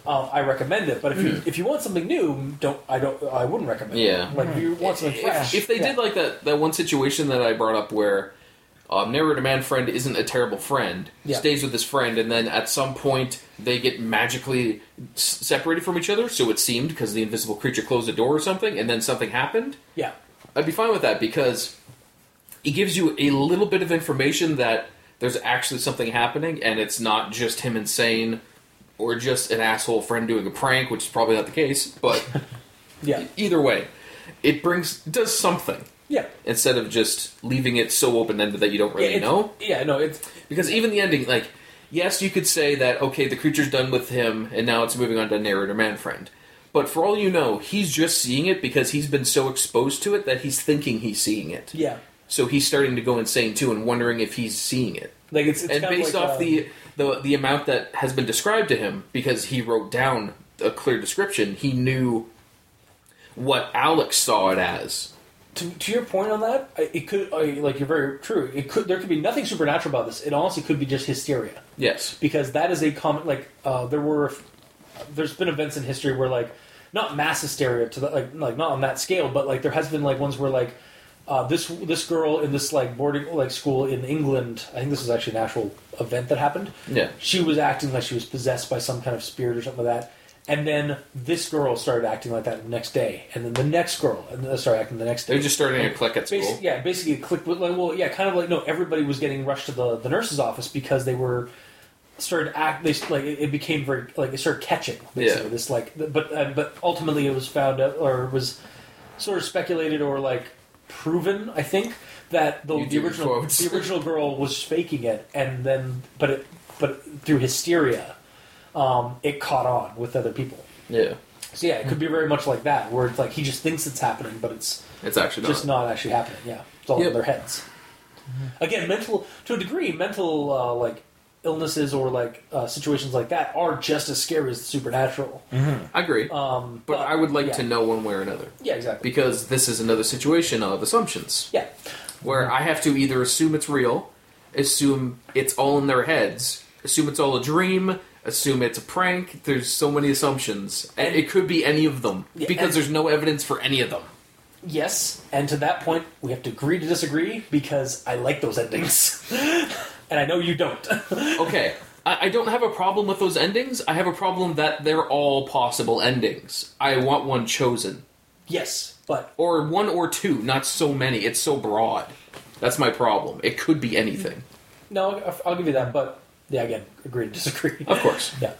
S1: Um, I recommend it, but if you if you want something new, don't I don't I wouldn't recommend
S3: Yeah.
S1: it. Like if you want something fresh,
S3: if they
S1: yeah.
S3: did like that, that one situation that I brought up where um, narrator man friend isn't a terrible friend,
S1: Yeah.
S3: stays with his friend, and then at some point they get magically s- separated from each other. So it seemed because the invisible creature closed the door or something, and then something happened.
S1: yeah,
S3: I'd be fine with that because it gives you a little bit of information that there's actually something happening, and it's not just him insane or just an asshole friend doing a prank, which is probably not the case. But
S1: yeah,
S3: either way, it brings does something
S1: yeah.
S3: instead of just leaving it so open ended that you don't really
S1: yeah,
S3: know.
S1: Yeah, no, it's
S3: Because even the ending, like, yes, you could say that okay, the creature's done with him, and now it's moving on to narrator man friend. But for all you know, he's just seeing it because he's been so exposed to it that he's thinking he's seeing it.
S1: yeah.
S3: So he's starting to go insane too, and wondering if he's seeing it.
S1: Like it's, it's
S3: and
S1: kind
S3: based
S1: of like,
S3: off
S1: uh,
S3: the, the the amount that has been described to him, because he wrote down a clear description, he knew what Alex saw it as.
S1: to, to your point on that, it could like you're very true. It could there could be nothing supernatural about this. It honestly could be just hysteria
S3: Yes.
S1: because that is a common like uh, there were there's been events in history where like not mass hysteria to the, like like not on that scale, but like there has been like ones where like uh, this this girl in this like boarding like school in England. I think this was actually an actual event that happened.
S3: Yeah.
S1: she was acting like she was possessed by some kind of spirit or something like that. And then this girl started acting like that the next day, and then the next girl and then started acting the next day.
S3: They're just starting to click at school.
S1: Yeah, basically a click. Like, well, yeah, kind of like no. Everybody was getting rushed to the, the nurse's office because they were started act. They like it, it became very like it started catching. Basically,
S3: Yeah.
S1: this like, but uh, but ultimately it was found out or was sort of speculated or like proven. I think that the, the original
S3: quotes.
S1: the original girl was faking it, and then but it but through hysteria, um, it caught on with other people.
S3: Yeah.
S1: So yeah, it could be very much like that, where it's like he just thinks it's happening, but it's
S3: It's actually
S1: just
S3: not.
S1: not actually happening. Yeah, it's all
S3: Yep.
S1: in their heads. Again, mental to a degree, mental uh, like illnesses or like uh, situations like that are just as scary as the supernatural.
S3: I agree.
S1: Um,
S3: but I would like
S1: yeah.
S3: to know one way or another.
S1: Yeah, exactly.
S3: Because this is another situation of assumptions.
S1: Yeah,
S3: Where I have to either assume it's real, assume it's all in their heads, assume it's all a dream, assume it's a prank. There's so many assumptions. And it could be any of them.
S1: Yeah,
S3: because
S1: and-
S3: there's no evidence for any of them.
S1: yes, and to that point, we have to agree to disagree because I like those endings, and I know you don't.
S3: Okay. I, I don't have a problem with those endings. I have a problem that they're all possible endings. I want one chosen.
S1: yes, but
S3: Or one or two, not so many. It's so broad. That's my problem. It could be anything.
S1: no, I'll- give you that. But yeah, again, agree to disagree.
S3: Of course.
S1: Yeah.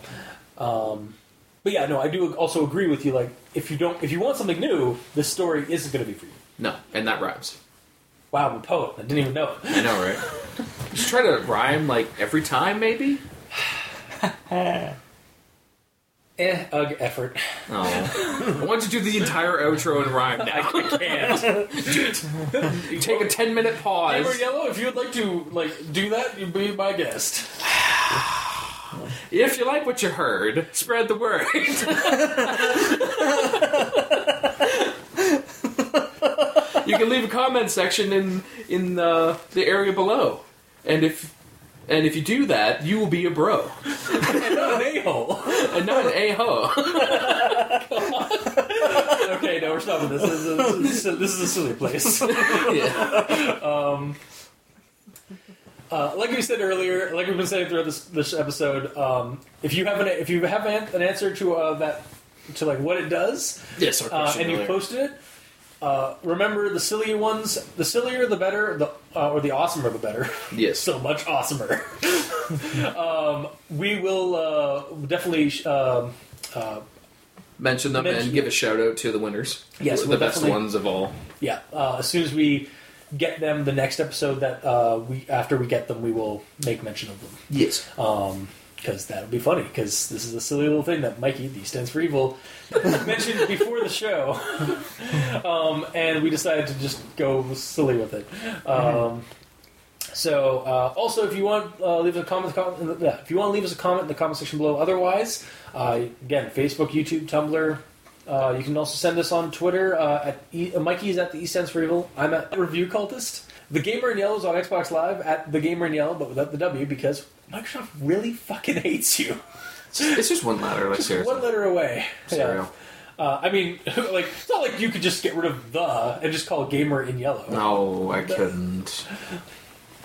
S1: Um, but yeah, no, I do also agree with you. Like, if you don't, if you want something new, this story isn't going to be for you.
S3: No, and that rhymes.
S1: Wow, I'm a poet. I didn't even know.
S3: I know, right? Just try to rhyme like every time, maybe.
S1: eh, ugh, effort.
S3: Oh, I want to do the entire outro and rhyme now.
S1: I can't.
S3: You Take a ten minute
S1: Amber
S3: pause.
S1: Yellow, if you would like to like do that, you'd be my guest.
S3: If you like what you heard, spread the word. You can leave a comment section in in uh, the area below, and if and if you do that, you will be a bro and
S1: Not an a-hole.
S3: and not an a ho.
S1: okay, no, we're stopping this. This is, a, this is a- this is a silly place.
S3: yeah.
S1: Uh, like we said earlier, like we've been saying throughout this this episode, um, if you have an if you have an, an answer to uh, that to like what it does,
S3: Yes,
S1: uh, and you posted it. Uh, remember the sillier ones. The sillier, the better. The uh, or the awesomer, the better.
S3: Yes.
S1: so much awesomer. um, we will uh, definitely. Um, uh,
S3: mention them
S1: Mention-
S3: and give a shout out to the winners.
S1: Yes,
S3: the
S1: we'll
S3: best
S1: definitely-
S3: ones of all.
S1: yeah, uh, as soon as we get them, the next episode that uh, we after we get them, we will make mention of them.
S3: Yes.
S1: because because that would be funny. Because this is a silly little thing that Mikey, the stands for evil, mentioned before the show, um, and we decided to just go silly with it. Um, so, uh, also, if you want, uh, leave a comment. yeah, if you want to leave us a comment in the comment section below. Otherwise, uh, again, Facebook, YouTube, Tumblr. Uh, you can also send us on Twitter uh, at e- uh, Mikey's at the East Stands for Evil. I'm at Review Cultist. The Gamer in Yellow is on Xbox Live at the Gamer in Yellow, but without the W because Microsoft really fucking hates you.
S3: It's just one letter, like seriously.
S1: One letter away.
S3: Serial.
S1: Yeah. Uh, I mean, like it's not like you could just get rid of the and just call Gamer in Yellow.
S3: No, I couldn't.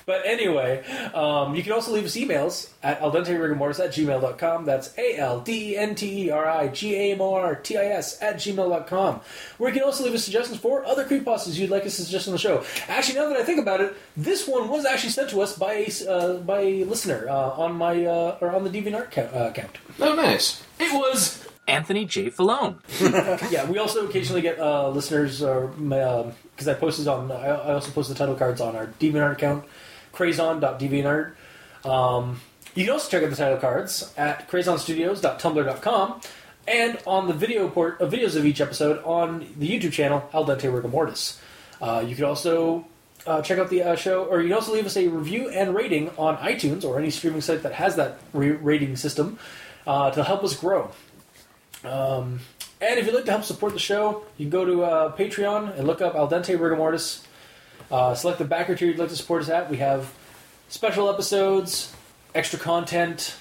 S1: But anyway, um, you can also leave us emails at aldenterigamortis at gmail.com. That's A L D E N T E R I G A M O R T I S at gmail.com. Where you can also leave us suggestions for other creepypastas you'd like us to suggest on the show. Actually, now that I think about it, this one was actually sent to us by a, uh, by a listener uh, on my uh, or on the DeviantArt ca- uh, account.
S3: Oh, nice. It was
S4: Anthony J. Falone.
S1: yeah, we also occasionally get uh, listeners, because I posted on. I, I also post the title cards on our DeviantArt account, crazon.deviantart. Um, you can also check out the title cards at crazonstudios.tumblr.com and on the video port of videos of each episode on the YouTube channel Al Dente Rigor Mortis. Uh, you can also uh, check out the uh, show, or you can also leave us a review and rating on iTunes or any streaming site that has that re- rating system uh, to help us grow. Um, and if you'd like to help support the show, you can go to uh, Patreon and look up Al Dente Rigor Mortis. Uh, select the backer tier you'd like to support us at. We have special episodes, extra content,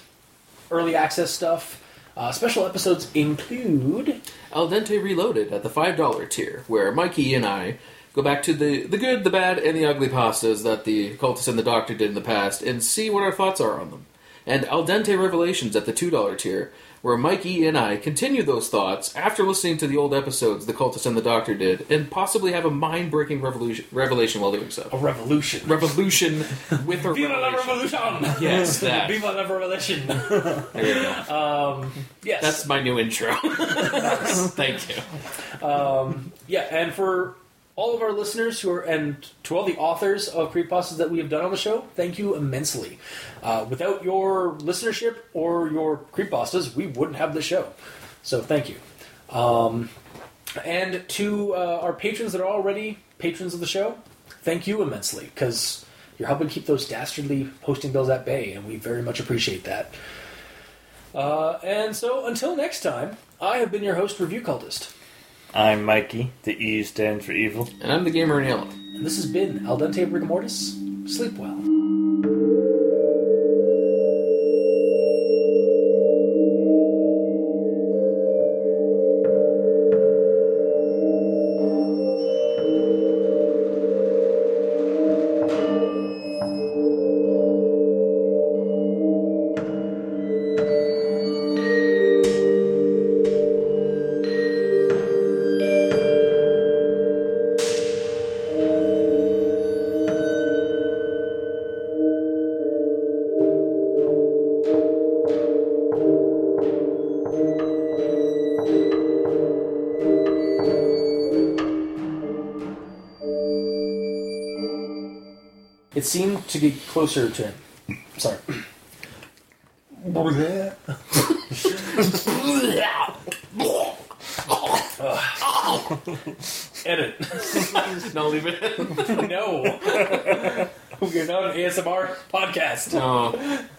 S1: early access stuff. Uh, special episodes include
S3: Al Dente Reloaded at the $5 tier, where Mikey and I go back to the, the good, the bad, and the ugly pastas that the cultist and the doctor did in the past and see what our thoughts are on them. And Al Dente Revelations at the $2 tier, where Mikey and I continue those thoughts after listening to the old episodes the cultist and the doctor did, and possibly have a mind breaking revolution, revelation while doing so.
S1: a revolution.
S3: Revolution with a
S1: Viva la
S3: revelation.
S1: revolution!
S3: Yes, that.
S1: Viva la revelation!
S3: There you go.
S1: Um, yes.
S3: That's my new intro. Thank you.
S1: Um, yeah, and for all of our listeners who are, and to all the authors of creepypastas that we have done on the show, thank you immensely. Uh, without your listenership or your creepypastas, we wouldn't have the show. So thank you. Um, and to uh, our patrons that are already patrons of the show, thank you immensely because you're helping keep those dastardly hosting bills at bay, and we very much appreciate that. Uh, and so until next time, I have been your host, Review Cultist.
S2: I'm Mikey. The E stands for evil.
S3: And I'm the gamer in yellow.
S1: And this has been Al Dente Rigor Mortis. Sleep well. Seemed to get closer to him. Sorry. Edit.
S3: No, leave it.
S1: No. We're not an ASMR podcast.
S3: no.